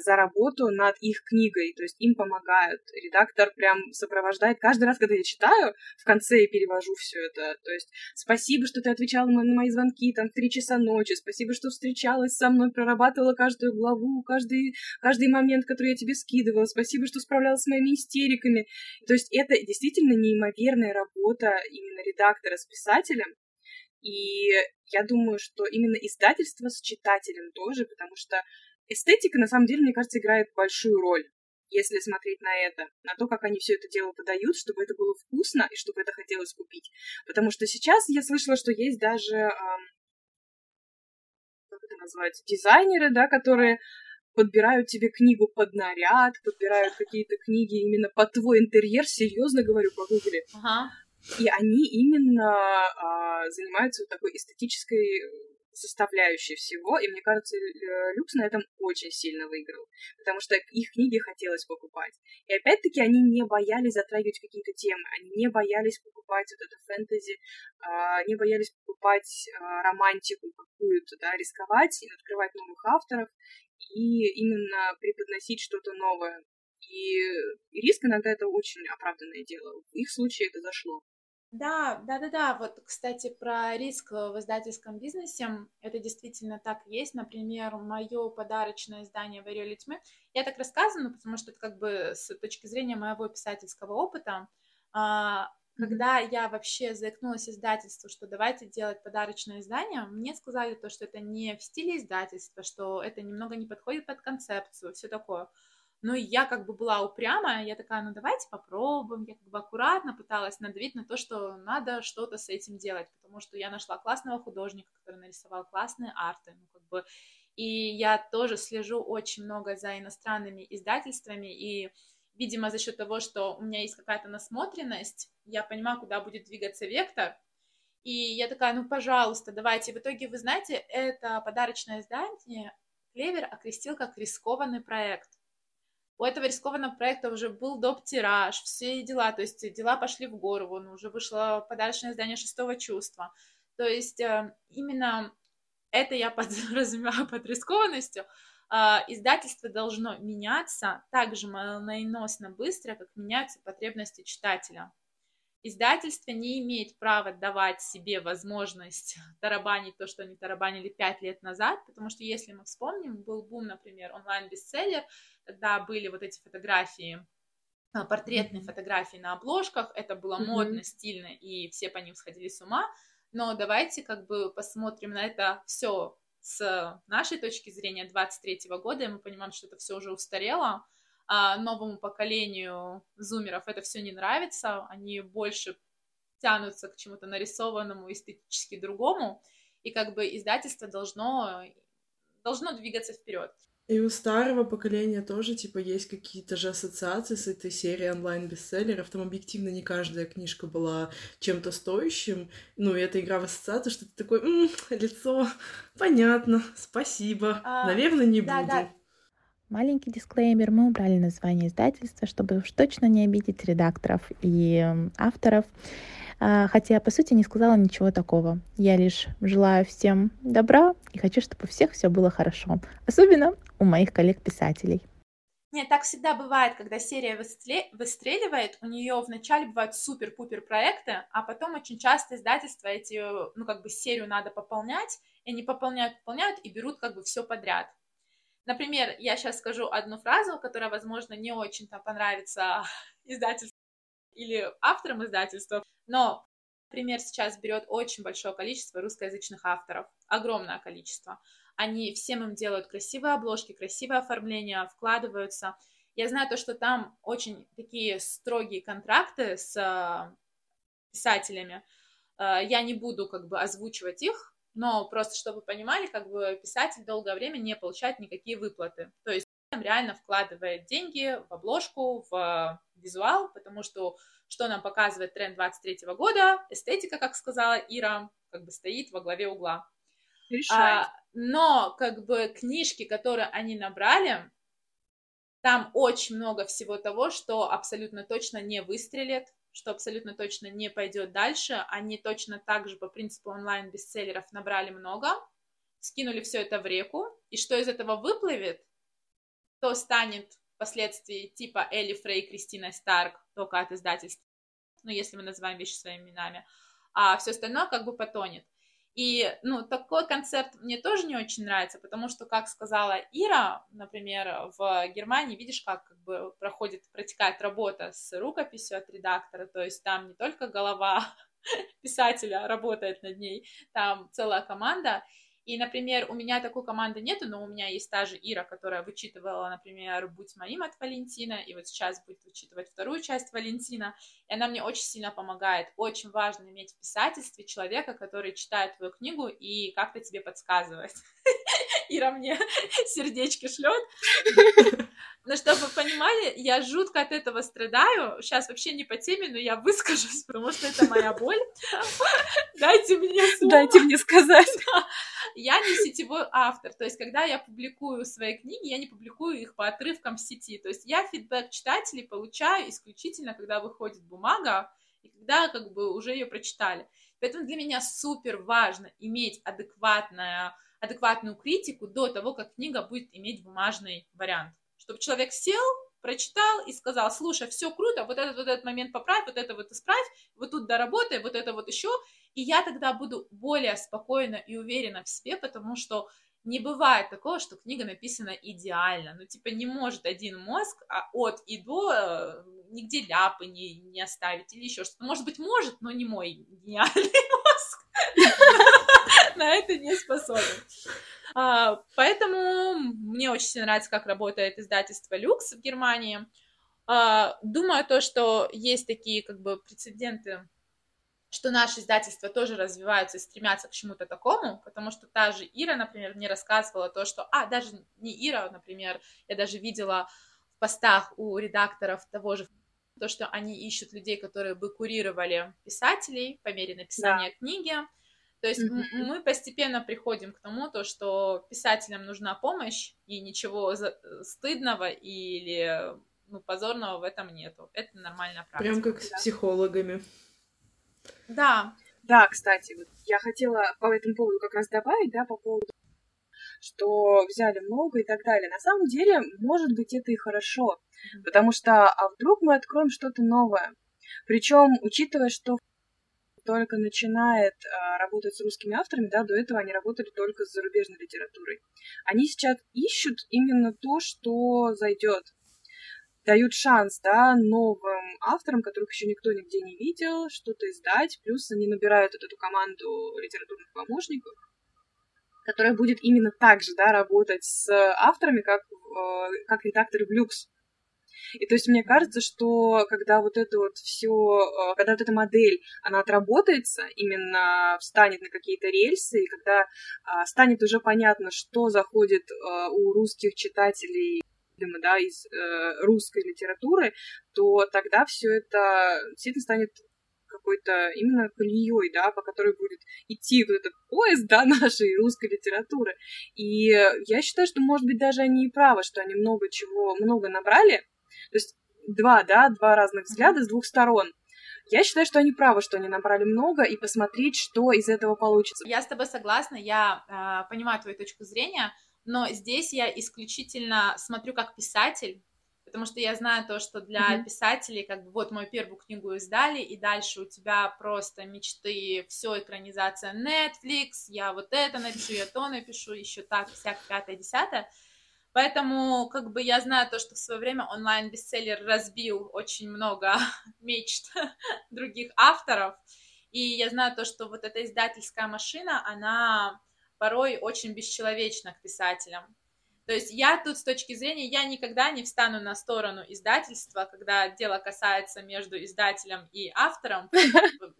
[SPEAKER 4] за работу над их книгой, то есть им помогают. Редактор прям сопровождает. Каждый раз, когда я читаю, в конце я перевожу все это. То есть спасибо, что ты отвечала на мои звонки там в три часа ночи, спасибо, что встречалась со мной, прорабатывала каждую главу, каждый, каждый момент, который я тебе скидывала, спасибо, что справлялась с моими истериками. То есть это действительно неимоверная работа именно редактора с писателем, и я думаю, что именно издательство с читателем тоже, потому что эстетика, на самом деле, мне кажется, играет большую роль, если смотреть на это, на то, как они все это дело подают, чтобы это было вкусно и чтобы это хотелось купить. Потому что сейчас я слышала, что есть даже, эм, как это назвать, дизайнеры, да, которые подбирают тебе книгу под наряд, подбирают какие-то книги именно под твой интерьер, серьезно говорю, погугли.
[SPEAKER 2] Ага.
[SPEAKER 4] И они именно а, занимаются вот такой эстетической составляющей всего, и мне кажется, Лю- Люкс на этом очень сильно выиграл, потому что их книги хотелось покупать. И опять-таки они не боялись затрагивать какие-то темы, они не боялись покупать вот это фэнтези, а, не боялись покупать а, романтику какую-то, да, рисковать открывать новых авторов, и именно преподносить что-то новое. И риск иногда это очень оправданное дело. В их случае это зашло.
[SPEAKER 2] Да, да, да, да. Вот, кстати, про риск в издательском бизнесе, это действительно так есть. Например, мое подарочное издание «Варили тьмы». Я так рассказываю, потому что это как бы с точки зрения моего писательского опыта. А, Когда я вообще заикнулась издательству, что давайте делать подарочное издание, мне сказали то, что это не в стиле издательства, что это немного не подходит под концепцию, все такое. Но я как бы была упрямая, я такая, ну давайте попробуем, я как бы аккуратно пыталась надавить на то, что надо что-то с этим делать, потому что я нашла классного художника, который нарисовал классные арты, ну как бы, и я тоже слежу очень много за иностранными издательствами, и видимо, за счет того, что у меня есть какая-то насмотренность, я понимаю, куда будет двигаться вектор, и я такая, ну, пожалуйста, давайте. В итоге, вы знаете, это подарочное издание Клевер окрестил как рискованный проект. У этого рискованного проекта уже был доп. тираж, все дела, то есть дела пошли в гору, вон уже вышло подарочное издание шестого чувства. То есть э, именно это я подразумеваю под рискованностью. А, издательство должно меняться так же молниеносно быстро, как меняются потребности читателя. Издательство не имеет права давать себе возможность тарабанить то, что они тарабанили пять лет назад, потому что, если мы вспомним, был бум, например, онлайн-бестселлер, когда были вот эти фотографии, а, портретные фотографии на обложках, это было mm-hmm. модно, стильно, и все по ним сходили с ума, но давайте как бы посмотрим на это все с нашей точки зрения 23 года, и мы понимаем, что это все уже устарело, а новому поколению зумеров это все не нравится, они больше тянутся к чему-то нарисованному, эстетически другому, и как бы издательство должно, должно двигаться вперед.
[SPEAKER 3] И у старого поколения тоже, типа, есть какие-то же ассоциации с этой серией онлайн-бестселлеров. Там объективно не каждая книжка была чем-то стоящим. Ну, и эта игра в ассоциации, что ты такой, М, лицо, понятно, спасибо, а, наверное, не да, буду. Да.
[SPEAKER 1] Маленький дисклеймер, мы убрали название издательства, чтобы уж точно не обидеть редакторов и авторов. А, хотя, по сути, не сказала ничего такого. Я лишь желаю всем добра и хочу, чтобы у всех все было хорошо. Особенно у моих коллег-писателей.
[SPEAKER 2] Нет, так всегда бывает, когда серия выстреливает, у нее вначале бывают супер-пупер проекты, а потом очень часто издательства эти, ну, как бы серию надо пополнять, и они пополняют, пополняют и берут как бы все подряд. Например, я сейчас скажу одну фразу, которая, возможно, не очень-то понравится издательству или авторам издательства, но пример сейчас берет очень большое количество русскоязычных авторов, огромное количество. Они всем им делают красивые обложки, красивое оформление, вкладываются. Я знаю то, что там очень такие строгие контракты с э, писателями. Э, я не буду как бы озвучивать их, но просто чтобы вы понимали, как бы писатель долгое время не получает никакие выплаты. То есть реально вкладывает деньги в обложку, в визуал, потому что что нам показывает тренд 23 года, эстетика, как сказала Ира, как бы стоит во главе угла. А, но как бы книжки, которые они набрали, там очень много всего того, что абсолютно точно не выстрелит, что абсолютно точно не пойдет дальше. Они точно так же по принципу онлайн-бестселлеров набрали много, скинули все это в реку, и что из этого выплывет, то станет впоследствии типа Элли Фрей, Кристина Старк, только от издательства, ну, если мы называем вещи своими именами, а все остальное как бы потонет. И, ну, такой концепт мне тоже не очень нравится, потому что, как сказала Ира, например, в Германии, видишь, как, как бы проходит, протекает работа с рукописью от редактора, то есть там не только голова писателя работает над ней, там целая команда, и, например, у меня такой команды нету, но у меня есть та же Ира, которая вычитывала, например, «Будь моим» от Валентина, и вот сейчас будет вычитывать вторую часть Валентина, и она мне очень сильно помогает. Очень важно иметь в писательстве человека, который читает твою книгу и как-то тебе подсказывает. Ира мне сердечки шлет. Но чтобы вы понимали, я жутко от этого страдаю. Сейчас вообще не по теме, но я выскажусь, потому что это моя боль. Дайте мне слово.
[SPEAKER 4] Дайте мне сказать.
[SPEAKER 2] Я не сетевой автор. То есть, когда я публикую свои книги, я не публикую их по отрывкам в сети. То есть, я фидбэк читателей получаю исключительно, когда выходит бумага, и когда как бы уже ее прочитали. Поэтому для меня супер важно иметь адекватное, адекватную критику до того, как книга будет иметь бумажный вариант чтобы человек сел, прочитал и сказал, слушай, все круто, вот этот вот этот момент поправь, вот это вот исправь, вот тут доработай, вот это вот еще, и я тогда буду более спокойна и уверена в себе, потому что не бывает такого, что книга написана идеально. Ну, типа, не может один мозг а от и до э, нигде ляпы не, не оставить или еще что-то. Может быть, может, но не мой гениальный на это не способен. А, поэтому мне очень сильно нравится, как работает издательство Люкс в Германии. А, думаю то, что есть такие как бы прецеденты, что наши издательства тоже развиваются и стремятся к чему-то такому, потому что та же Ира, например, мне рассказывала то, что... А, даже не Ира, например, я даже видела постах у редакторов того же то, что они ищут людей, которые бы курировали писателей по мере написания да. книги. То есть mm-hmm. мы постепенно приходим к тому, то, что писателям нужна помощь, и ничего стыдного или ну, позорного в этом нету. Это нормальная практика.
[SPEAKER 3] Прям как с психологами.
[SPEAKER 2] Да.
[SPEAKER 4] Да, кстати, вот я хотела по этому поводу как раз добавить, да, по поводу что взяли много и так далее. На самом деле, может быть, это и хорошо, потому что, а вдруг мы откроем что-то новое? Причем, учитывая, что только начинает а, работать с русскими авторами, да, до этого они работали только с зарубежной литературой. Они сейчас ищут именно то, что зайдет дают шанс, да, новым авторам, которых еще никто нигде не видел, что-то издать, плюс они набирают вот эту команду литературных помощников, которая будет именно так же, да, работать с авторами, как, э, как редакторы в люкс. И то есть мне кажется, что когда вот это вот все, э, когда вот эта модель, она отработается, именно встанет на какие-то рельсы, и когда а, станет уже понятно, что заходит э, у русских читателей видимо, да, из э, русской литературы, то тогда все это действительно станет какой-то именно колеей, да, по которой будет идти вот этот поезд, да, нашей русской литературы. И я считаю, что, может быть, даже они и правы, что они много чего, много набрали. То есть два, да, два разных взгляда с двух сторон. Я считаю, что они правы, что они набрали много, и посмотреть, что из этого получится.
[SPEAKER 2] Я с тобой согласна, я э, понимаю твою точку зрения, но здесь я исключительно смотрю как писатель, потому что я знаю то, что для mm-hmm. писателей, как бы, вот мою первую книгу издали, и дальше у тебя просто мечты, все экранизация Netflix, я вот это напишу, я то напишу, еще так, всякое пятое, десятое. Поэтому, как бы, я знаю то, что в свое время онлайн-бестселлер разбил очень много мечт других авторов, и я знаю то, что вот эта издательская машина, она порой очень бесчеловечно к писателям. То есть я тут с точки зрения, я никогда не встану на сторону издательства, когда дело касается между издателем и автором.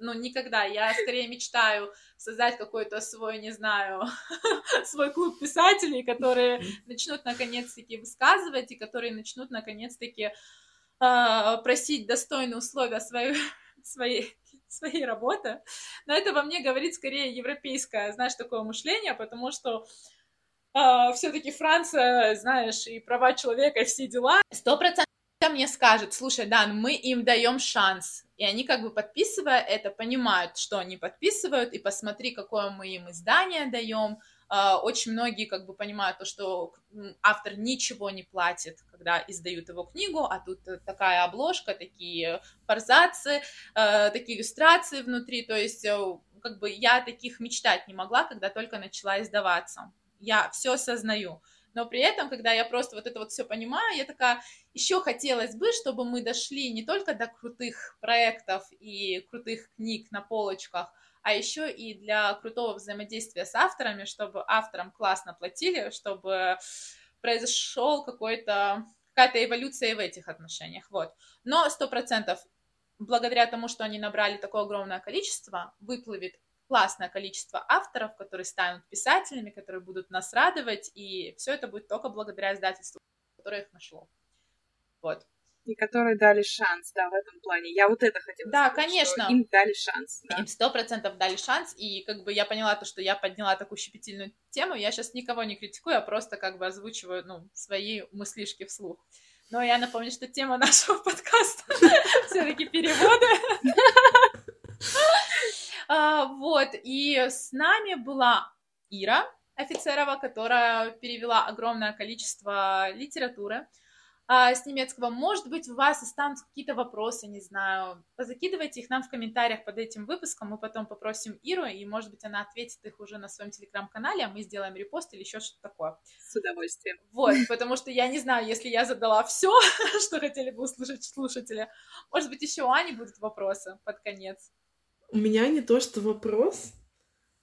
[SPEAKER 2] Ну, никогда. Я скорее мечтаю создать какой-то свой, не знаю, свой клуб писателей, которые начнут наконец-таки высказывать и которые начнут наконец-таки э, просить достойные условия своей, своей своей работы. Но это во мне говорит скорее европейское, знаешь, такое мышление, потому что э, все-таки Франция, знаешь, и права человека, и все дела. Сто процентов мне скажет, слушай, Дан, мы им даем шанс. И они как бы подписывая это, понимают, что они подписывают, и посмотри, какое мы им издание даем, а, очень многие как бы понимают то, что автор ничего не платит, когда издают его книгу, а тут такая обложка, такие форзацы, а, такие иллюстрации внутри, то есть э, как бы я таких мечтать не могла, когда только начала издаваться. Я все осознаю. Но при этом, когда я просто вот это вот все понимаю, я такая, еще хотелось бы, чтобы мы дошли не только до крутых проектов и крутых книг на полочках, а еще и для крутого взаимодействия с авторами, чтобы авторам классно платили, чтобы произошел какой-то какая-то эволюция в этих отношениях, вот. Но сто процентов благодаря тому, что они набрали такое огромное количество, выплывет классное количество авторов, которые станут писателями, которые будут нас радовать, и все это будет только благодаря издательству, которое их нашло. Вот
[SPEAKER 4] и которые дали шанс, да, в этом плане. Я вот это хотела
[SPEAKER 2] да,
[SPEAKER 4] сказать,
[SPEAKER 2] конечно.
[SPEAKER 4] им дали шанс. Да.
[SPEAKER 2] Им сто процентов дали шанс, и как бы я поняла то, что я подняла такую щепетильную тему, я сейчас никого не критикую, а просто как бы озвучиваю, ну, свои мыслишки вслух. Но я напомню, что тема нашего подкаста все-таки переводы. А, вот, и с нами была Ира Офицерова, которая перевела огромное количество литературы, а, с немецкого. Может быть, у вас останутся какие-то вопросы, не знаю. Позакидывайте их нам в комментариях под этим выпуском. Мы потом попросим Иру, и, может быть, она ответит их уже на своем телеграм-канале, а мы сделаем репост или еще что-то такое.
[SPEAKER 4] С удовольствием.
[SPEAKER 2] Вот, потому что я не знаю, если я задала все, что хотели бы услышать слушатели. Может быть, еще у Ани будут вопросы под конец.
[SPEAKER 3] У меня не то, что вопрос,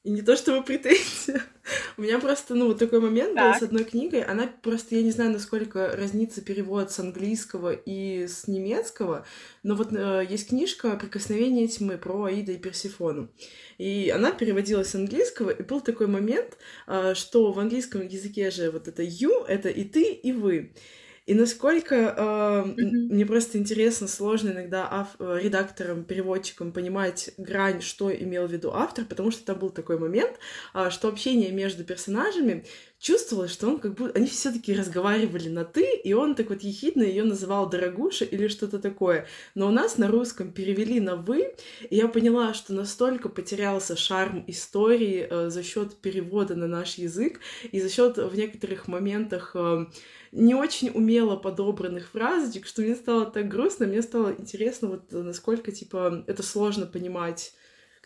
[SPEAKER 3] и не то чтобы претензия. У меня просто, ну, вот такой момент так. был с одной книгой. Она просто, я не знаю, насколько разнится перевод с английского и с немецкого, но вот э, есть книжка «Прикосновение тьмы» про Аида и Персифону. И она переводилась с английского, и был такой момент, э, что в английском языке же вот это «you» — это и ты, и вы. И насколько э, mm-hmm. мне просто интересно, сложно иногда ав- э, редакторам, переводчикам понимать грань, что имел в виду автор, потому что там был такой момент, э, что общение между персонажами чувствовалось, что он как будто... Они все таки разговаривали на «ты», и он так вот ехидно ее называл «дорогуша» или что-то такое. Но у нас на русском перевели на «вы», и я поняла, что настолько потерялся шарм истории э, за счет перевода на наш язык и за счет в некоторых моментах э, не очень умело подобранных фразочек, что мне стало так грустно, мне стало интересно, вот насколько, типа, это сложно понимать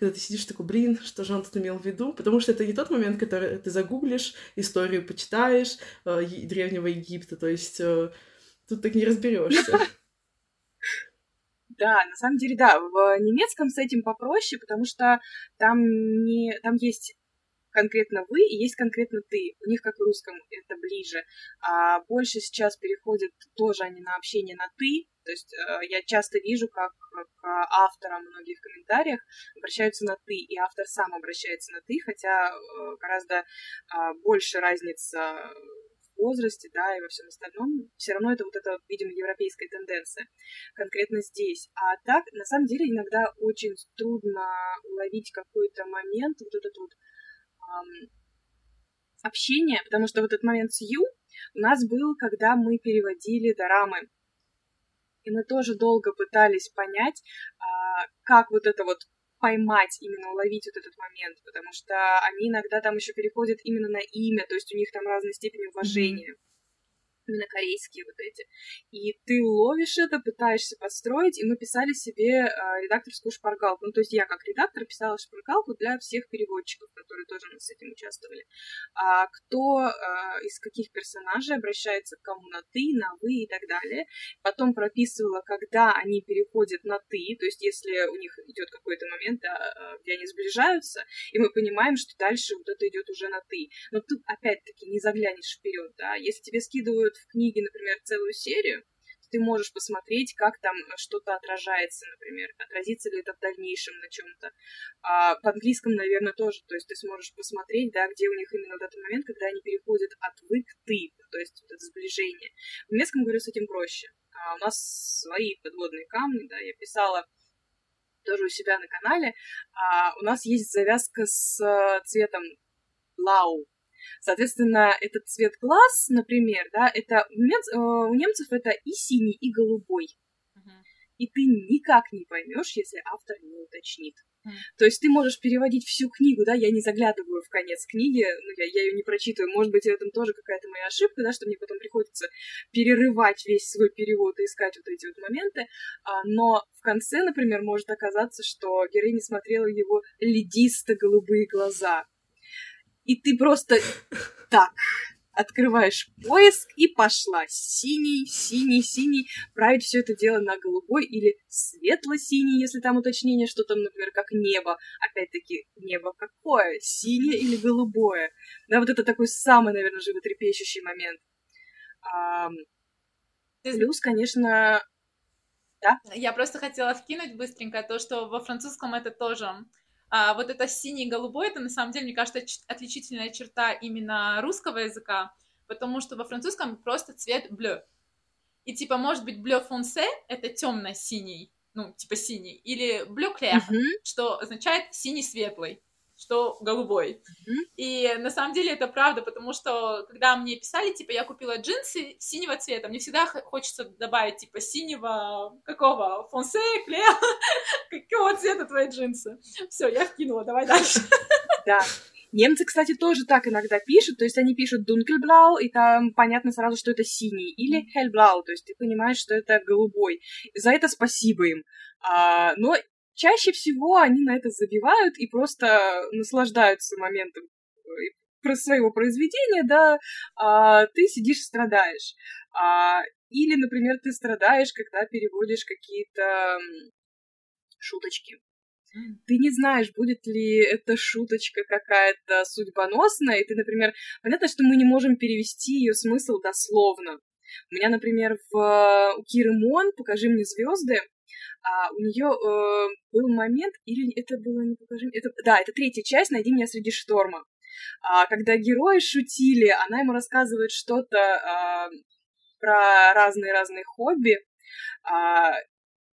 [SPEAKER 3] когда ты сидишь такой, блин, что же он тут имел в виду? Потому что это не тот момент, который ты загуглишь, историю почитаешь э, Древнего Египта, то есть э, тут так не разберешься.
[SPEAKER 4] Да, на самом деле, да, в немецком с этим попроще, потому что там не, там есть конкретно вы и есть конкретно ты. У них, как в русском, это ближе. А больше сейчас переходят тоже они на общение на ты. То есть э, я часто вижу, как к авторам многие в комментариях обращаются на ты, и автор сам обращается на ты, хотя э, гораздо э, больше разница в возрасте, да, и во всем остальном, все равно это вот эта, видимо, европейская тенденция конкретно здесь. А так, на самом деле, иногда очень трудно уловить какой-то момент, вот этот вот эм, общение, потому что вот этот момент с Ю у нас был, когда мы переводили дорамы. И мы тоже долго пытались понять, а, как вот это вот поймать, именно уловить вот этот момент, потому что они иногда там еще переходят именно на имя, то есть у них там разной степени уважения. Mm-hmm именно корейские вот эти. И ты ловишь это, пытаешься подстроить, и мы писали себе э, редакторскую шпаргалку. Ну, то есть я как редактор писала шпаргалку для всех переводчиков, которые тоже с этим участвовали. А кто э, из каких персонажей обращается к кому на ты, на вы и так далее. Потом прописывала, когда они переходят на ты, то есть если у них идет какой-то момент, да, где они сближаются, и мы понимаем, что дальше вот это идет уже на ты. Но ты опять-таки не заглянешь вперед, да. Если тебе скидывают в книге, например, целую серию, ты можешь посмотреть, как там что-то отражается, например, отразится ли это в дальнейшем на чем-то. А в английском, наверное, тоже, то есть ты сможешь посмотреть, да, где у них именно вот этот момент, когда они переходят от вы к ты, то есть вот это сближение. В немецком, говорю, с этим проще. А у нас свои подводные камни, да, я писала тоже у себя на канале, а у нас есть завязка с цветом бlau, Соответственно, этот цвет глаз, например, да, это у, э, у немцев это и синий, и голубой. И ты никак не поймешь, если автор не уточнит. То есть ты можешь переводить всю книгу, да, я не заглядываю в конец книги, ну, я, я ее не прочитываю, может быть, в этом тоже какая-то моя ошибка, да, что мне потом приходится перерывать весь свой перевод и искать вот эти вот моменты, а, но в конце, например, может оказаться, что героиня смотрела его ледисто-голубые глаза, и ты просто так открываешь поиск и пошла. Синий, синий, синий. Править все это дело на голубой или светло-синий, если там уточнение, что там, например, как небо. Опять-таки, небо какое? Синее или голубое? Да, вот это такой самый, наверное, животрепещущий момент. Плюс, конечно, да?
[SPEAKER 2] Я просто хотела вкинуть быстренько то, что во французском это тоже а вот это синий-голубой, это на самом деле, мне кажется, отличительная черта именно русского языка, потому что во французском просто цвет bleu. И типа, может быть, bleu foncé — это темно-синий, ну, типа синий, или bleu clair, mm-hmm. что означает синий светлый что голубой. Mm-hmm. И на самом деле это правда, потому что когда мне писали, типа, я купила джинсы синего цвета, мне всегда хочется добавить, типа, синего, какого, фонсе, клея, какого цвета твои джинсы. Все, я вкинула, давай дальше.
[SPEAKER 4] Да. Немцы, кстати, тоже так иногда пишут, то есть они пишут dunkelblau, и там понятно сразу, что это синий, или hellblau, то есть ты понимаешь, что это голубой. За это спасибо им. А, но чаще всего они на это забивают и просто наслаждаются моментом э, своего произведения, да, а ты сидишь и страдаешь. А, или, например, ты страдаешь, когда переводишь какие-то шуточки. Ты не знаешь, будет ли эта шуточка какая-то судьбоносная, и ты, например, понятно, что мы не можем перевести ее смысл дословно. У меня, например, в у Киры Мон «Покажи мне звезды» а, у нее э, был момент, или это было, не покажи, это, да, это третья часть «Найди меня среди шторма». А, когда герои шутили, она ему рассказывает что-то а, про разные-разные хобби, а,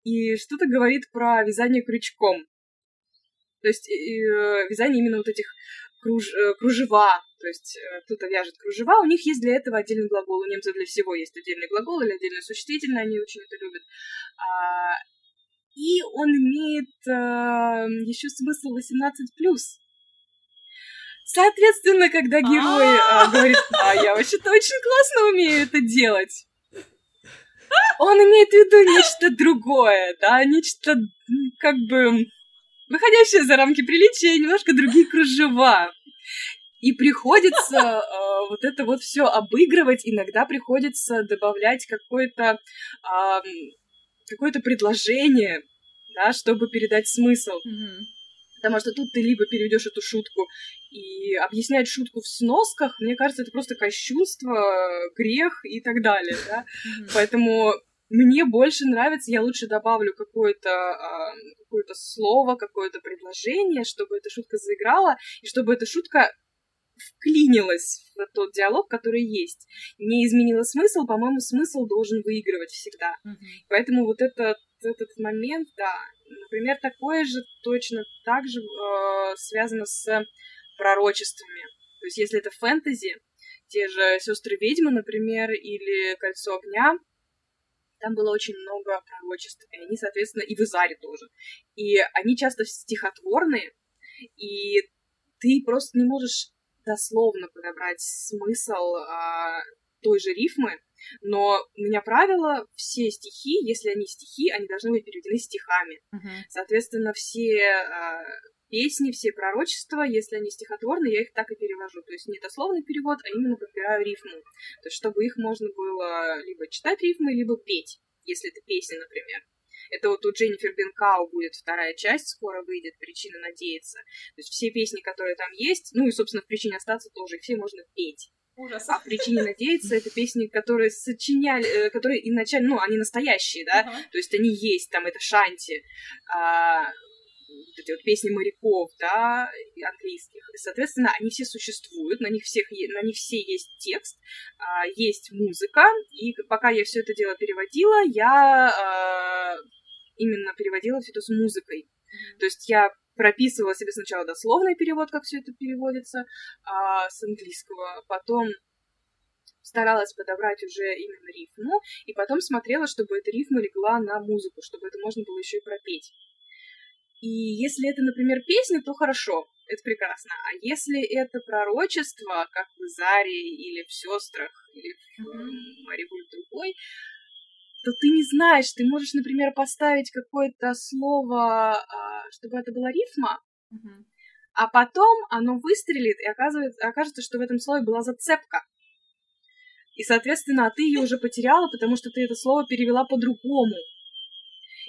[SPEAKER 4] и что-то говорит про вязание крючком. То есть э, вязание именно вот этих круж, э, кружева, то есть э, кто-то вяжет кружева, у них есть для этого отдельный глагол, у немцев для всего есть отдельный глагол или отдельное существительное, они очень это любят. А, и он имеет а, еще смысл 18+. Соответственно, когда герой а, говорит, а я вообще-то очень классно умею это делать, он имеет в виду нечто другое, да, нечто как бы выходящее за рамки приличия, немножко другие кружева. И приходится э, вот это вот все обыгрывать, иногда приходится добавлять какое-то э, какое-то предложение, да, чтобы передать смысл. Mm-hmm. Потому что тут ты либо переведешь эту шутку и объяснять шутку в сносках, мне кажется, это просто кощунство, грех и так далее, да. Mm-hmm. Поэтому мне больше нравится, я лучше добавлю какое-то а, какое-то слово, какое-то предложение, чтобы эта шутка заиграла, и чтобы эта шутка вклинилась в тот диалог, который есть. Не изменила смысл, по-моему, смысл должен выигрывать всегда. Mm-hmm. Поэтому вот этот, этот момент, да, например, такое же точно так же э, связано с пророчествами. То есть если это фэнтези, те же сестры ведьмы, например, или кольцо огня, там было очень много пророчеств, и они, соответственно, и в Изаре тоже. И они часто стихотворные, и ты просто не можешь дословно подобрать смысл а, той же рифмы, но у меня правило, все стихи, если они стихи, они должны быть переведены стихами. Uh-huh. Соответственно, все а, песни, все пророчества, если они стихотворные, я их так и перевожу. То есть не дословный перевод, а именно подбираю рифму. То есть чтобы их можно было либо читать рифмы, либо петь, если это песня, например. Это вот у Дженнифер Бенкау будет вторая часть, скоро выйдет, «Причина надеяться». То есть все песни, которые там есть, ну и, собственно, в «Причине остаться» тоже, их все можно петь.
[SPEAKER 2] Ужас.
[SPEAKER 4] А «Причине надеяться» — это песни, которые сочиняли, э, которые изначально, ну, они настоящие, да, uh-huh. то есть они есть, там, это шанти, а, вот эти вот песни моряков, да, английских. И, соответственно, они все существуют, на них всех, на них все есть текст, а, есть музыка, и пока я все это дело переводила, я а, именно переводила все это с музыкой. То есть я прописывала себе сначала дословный перевод, как все это переводится а, с английского, потом старалась подобрать уже именно рифму, и потом смотрела, чтобы эта рифма легла на музыку, чтобы это можно было еще и пропеть. И если это, например, песня, то хорошо, это прекрасно. А если это пророчество, как в Заре или в сестрах, или в mm-hmm. Маригуль другой, то ты не знаешь, ты можешь, например, поставить какое-то слово, а, чтобы это была рифма, mm-hmm. а потом оно выстрелит, и оказывается, окажется, что в этом слове была зацепка. И, соответственно, а ты ее уже потеряла, потому что ты это слово перевела по-другому.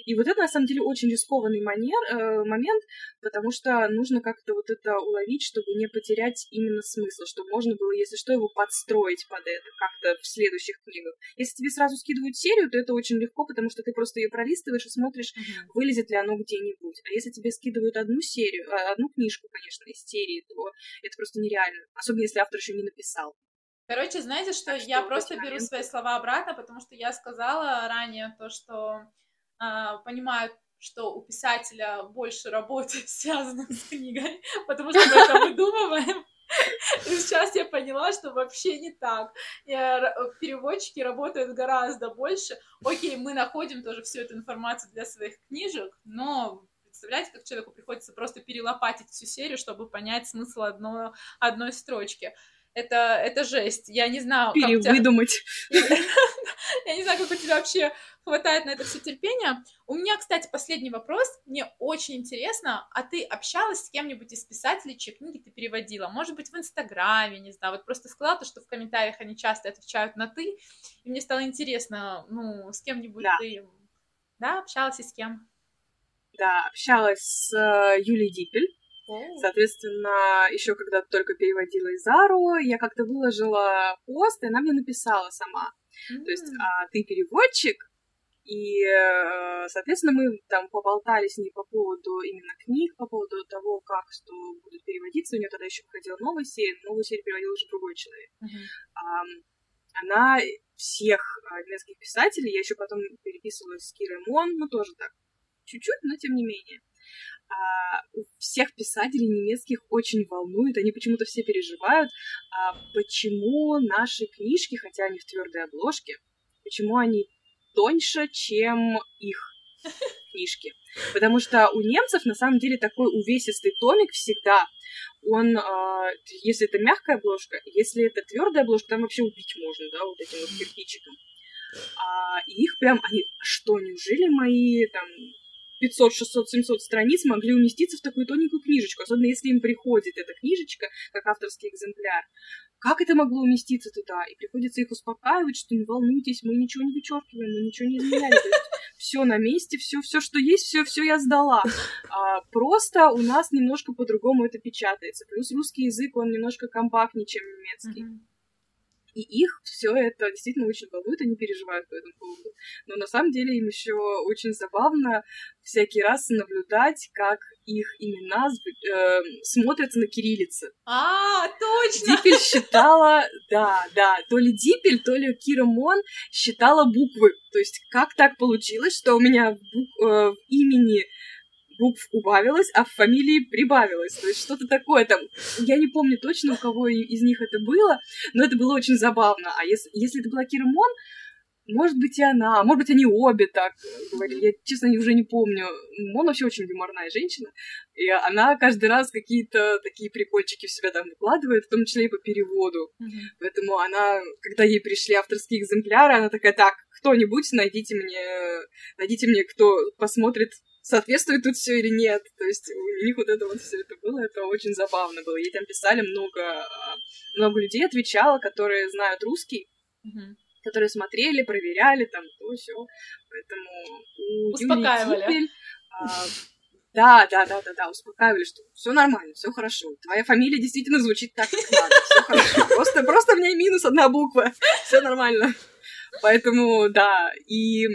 [SPEAKER 4] И вот это, на самом деле, очень рискованный манер, э, момент, потому что нужно как-то вот это уловить, чтобы не потерять именно смысл, чтобы можно было, если что, его подстроить под это как-то в следующих книгах. Если тебе сразу скидывают серию, то это очень легко, потому что ты просто ее пролистываешь и смотришь, uh-huh. вылезет ли оно где-нибудь. А если тебе скидывают одну серию, а, одну книжку, конечно, из серии, то это просто нереально. Особенно если автор еще не написал.
[SPEAKER 2] Короче, знаете, что, что я просто беру свои слова обратно, потому что я сказала ранее то, что понимают, что у писателя больше работы связано с книгой, потому что мы это выдумываем. И сейчас я поняла, что вообще не так. Я, переводчики работают гораздо больше. Окей, мы находим тоже всю эту информацию для своих книжек, но представляете, как человеку приходится просто перелопатить всю серию, чтобы понять смысл одной, одной строчки это, это жесть. Я не знаю,
[SPEAKER 4] как Перевыдумать.
[SPEAKER 2] Я не знаю, как у тебя вообще хватает на это все терпения. У меня, кстати, последний вопрос. Мне очень интересно, а ты общалась с кем-нибудь из писателей, чьи книги ты переводила? Может быть, в Инстаграме, не знаю. Вот просто сказала то, что в комментариях они часто отвечают на «ты», и мне стало интересно, ну, с кем-нибудь да. ты... Да, общалась и с кем?
[SPEAKER 4] Да, общалась с э, Юлией Дипель. Соответственно, еще когда только переводила Изару, я как-то выложила пост, и она мне написала сама. Mm-hmm. То есть, а, ты переводчик, и, э, соответственно, мы там поболтали с ней по поводу именно книг, по поводу того, как что будет переводиться. У нее тогда еще выходила новая серия, новую серию переводил уже другой человек. Uh-huh. она всех а, немецких писателей, я еще потом переписывалась с Кирой Мон, ну тоже так, чуть-чуть, но тем не менее. А, всех писателей немецких очень волнует, они почему-то все переживают, а, почему наши книжки, хотя они в твердой обложке, почему они тоньше, чем их книжки. Потому что у немцев на самом деле такой увесистый томик всегда. Он, э, если это мягкая обложка, если это твердая обложка, там вообще убить можно, да, вот этим вот кирпичиком. А их прям, они, что, неужели мои там 500, 600, 700 страниц могли уместиться в такую тоненькую книжечку, особенно если им приходит эта книжечка как авторский экземпляр. Как это могло уместиться туда? И приходится их успокаивать, что не волнуйтесь, мы ничего не вычеркиваем, мы ничего не изменяли. Все на месте, все, все, что есть, все, все я сдала. А, просто у нас немножко по-другому это печатается. Плюс русский язык, он немножко компактнее, чем немецкий. Mm-hmm. И их все это действительно очень волнует, они переживают по этому поводу. Но на самом деле им еще очень забавно всякий раз наблюдать, как их имена э, смотрятся на кириллице.
[SPEAKER 2] А, точно!
[SPEAKER 4] Дипель считала, да, да, то ли Дипель, то ли Кира Мон считала буквы. То есть как так получилось, что у меня в, э, в имени букв убавилось, а в фамилии прибавилось. То есть что-то такое там. Я не помню точно, у кого из них это было, но это было очень забавно. А если, если это была Кира Мон, может быть, и она, может быть, они обе так говорили. Я, честно, уже не помню. Мон вообще очень юморная женщина. И она каждый раз какие-то такие прикольчики в себя там выкладывает, в том числе и по переводу. Mm-hmm. Поэтому она, когда ей пришли авторские экземпляры, она такая, так, кто-нибудь, найдите мне, найдите мне, кто посмотрит соответствует тут все или нет. То есть у них вот это вот все это было, это очень забавно было. Ей там писали много, а, много людей отвечало, которые знают русский, mm-hmm. которые смотрели, проверяли там то все. Поэтому
[SPEAKER 2] у успокаивали. Типель,
[SPEAKER 4] а, да, да, да, да, да, успокаивали, что все нормально, все хорошо. Твоя фамилия действительно звучит так, как надо, все хорошо. Просто, просто в ней минус одна буква, все нормально. Поэтому, да, и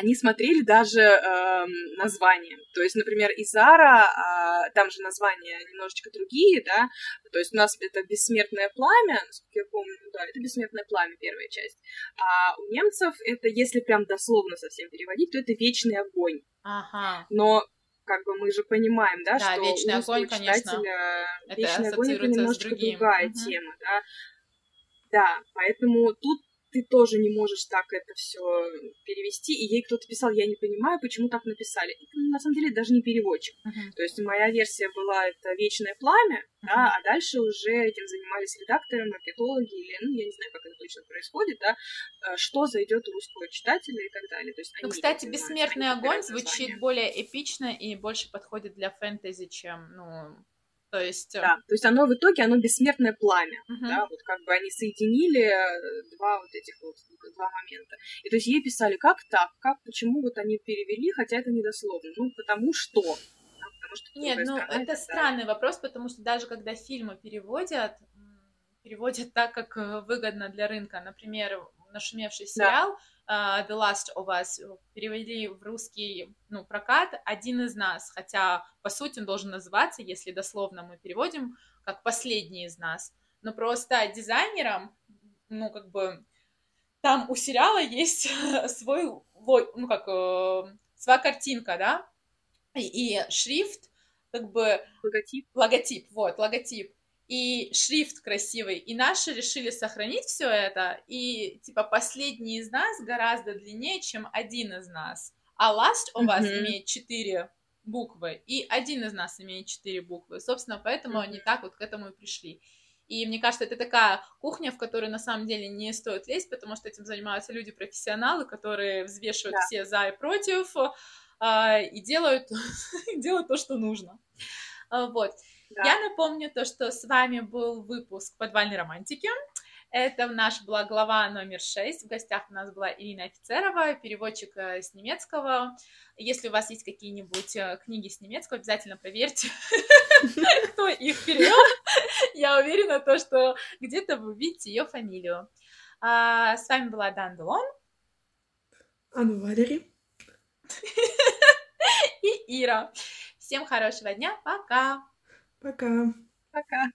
[SPEAKER 4] они смотрели даже э, названия. То есть, например, Изара, э, там же названия немножечко другие, да, то есть у нас это «Бессмертное пламя», насколько я помню, да, это «Бессмертное пламя» первая часть. А у немцев это, если прям дословно совсем переводить, то это «Вечный огонь».
[SPEAKER 2] Ага.
[SPEAKER 4] Но как бы мы же понимаем, да,
[SPEAKER 2] да
[SPEAKER 4] что
[SPEAKER 2] вечный
[SPEAKER 4] у
[SPEAKER 2] огонь, конечно,
[SPEAKER 4] вечный огонь это немножечко другая угу. тема, да. Да, поэтому тут ты тоже не можешь так это все перевести, и ей кто-то писал, я не понимаю, почему так написали. Это, на самом деле даже не переводчик. Uh-huh. То есть моя версия была это вечное пламя, uh-huh. да, а дальше уже этим занимались редакторы, маркетологи, или, ну, я не знаю, как это точно происходит, да, э, что зайдет у русского читателя и так далее. То есть
[SPEAKER 2] ну, кстати, «Бессмертный огонь» звучит более эпично и больше подходит для фэнтези, чем, ну, то есть... Э,
[SPEAKER 4] да, то есть оно в итоге, оно бессмертное пламя, uh-huh. да, вот как бы они соединили э, два вот этих вот, два момента. И то есть ей писали, как так, как, почему вот они перевели, хотя это недословно, ну, потому что... Да, потому
[SPEAKER 2] что Нет, ну, это да. странный вопрос, потому что даже когда фильмы переводят, переводят так, как э, выгодно для рынка, например, нашумевший сериал, да uh, The Last of Us перевели в русский ну, прокат «Один из нас», хотя, по сути, он должен называться, если дословно мы переводим, как «Последний из нас». Но просто дизайнерам, ну, как бы, там у сериала есть свой, ну, как, э, своя картинка, да, и, и шрифт, как бы...
[SPEAKER 4] Логотип.
[SPEAKER 2] Логотип, вот, логотип и шрифт красивый. И наши решили сохранить все это. И типа последний из нас гораздо длиннее, чем один из нас. А last у вас mm-hmm. имеет четыре буквы, и один из нас имеет четыре буквы. Собственно, поэтому mm-hmm. они так вот к этому и пришли. И мне кажется, это такая кухня, в которую на самом деле не стоит лезть, потому что этим занимаются люди-профессионалы, которые взвешивают да. все за и против э, и делают, делают то, что нужно. А, вот. Да. Я напомню то, что с вами был выпуск «Подвальной романтики». Это наш была глава номер 6. В гостях у нас была Ирина Офицерова, переводчик э, с немецкого. Если у вас есть какие-нибудь э, книги с немецкого, обязательно проверьте, кто их перевел. Я уверена, то, что где-то вы увидите ее фамилию. А, с вами была Дан Делон.
[SPEAKER 3] Анна Валери.
[SPEAKER 2] И Ира. Всем хорошего дня. Пока.
[SPEAKER 3] Пока.
[SPEAKER 4] Пока.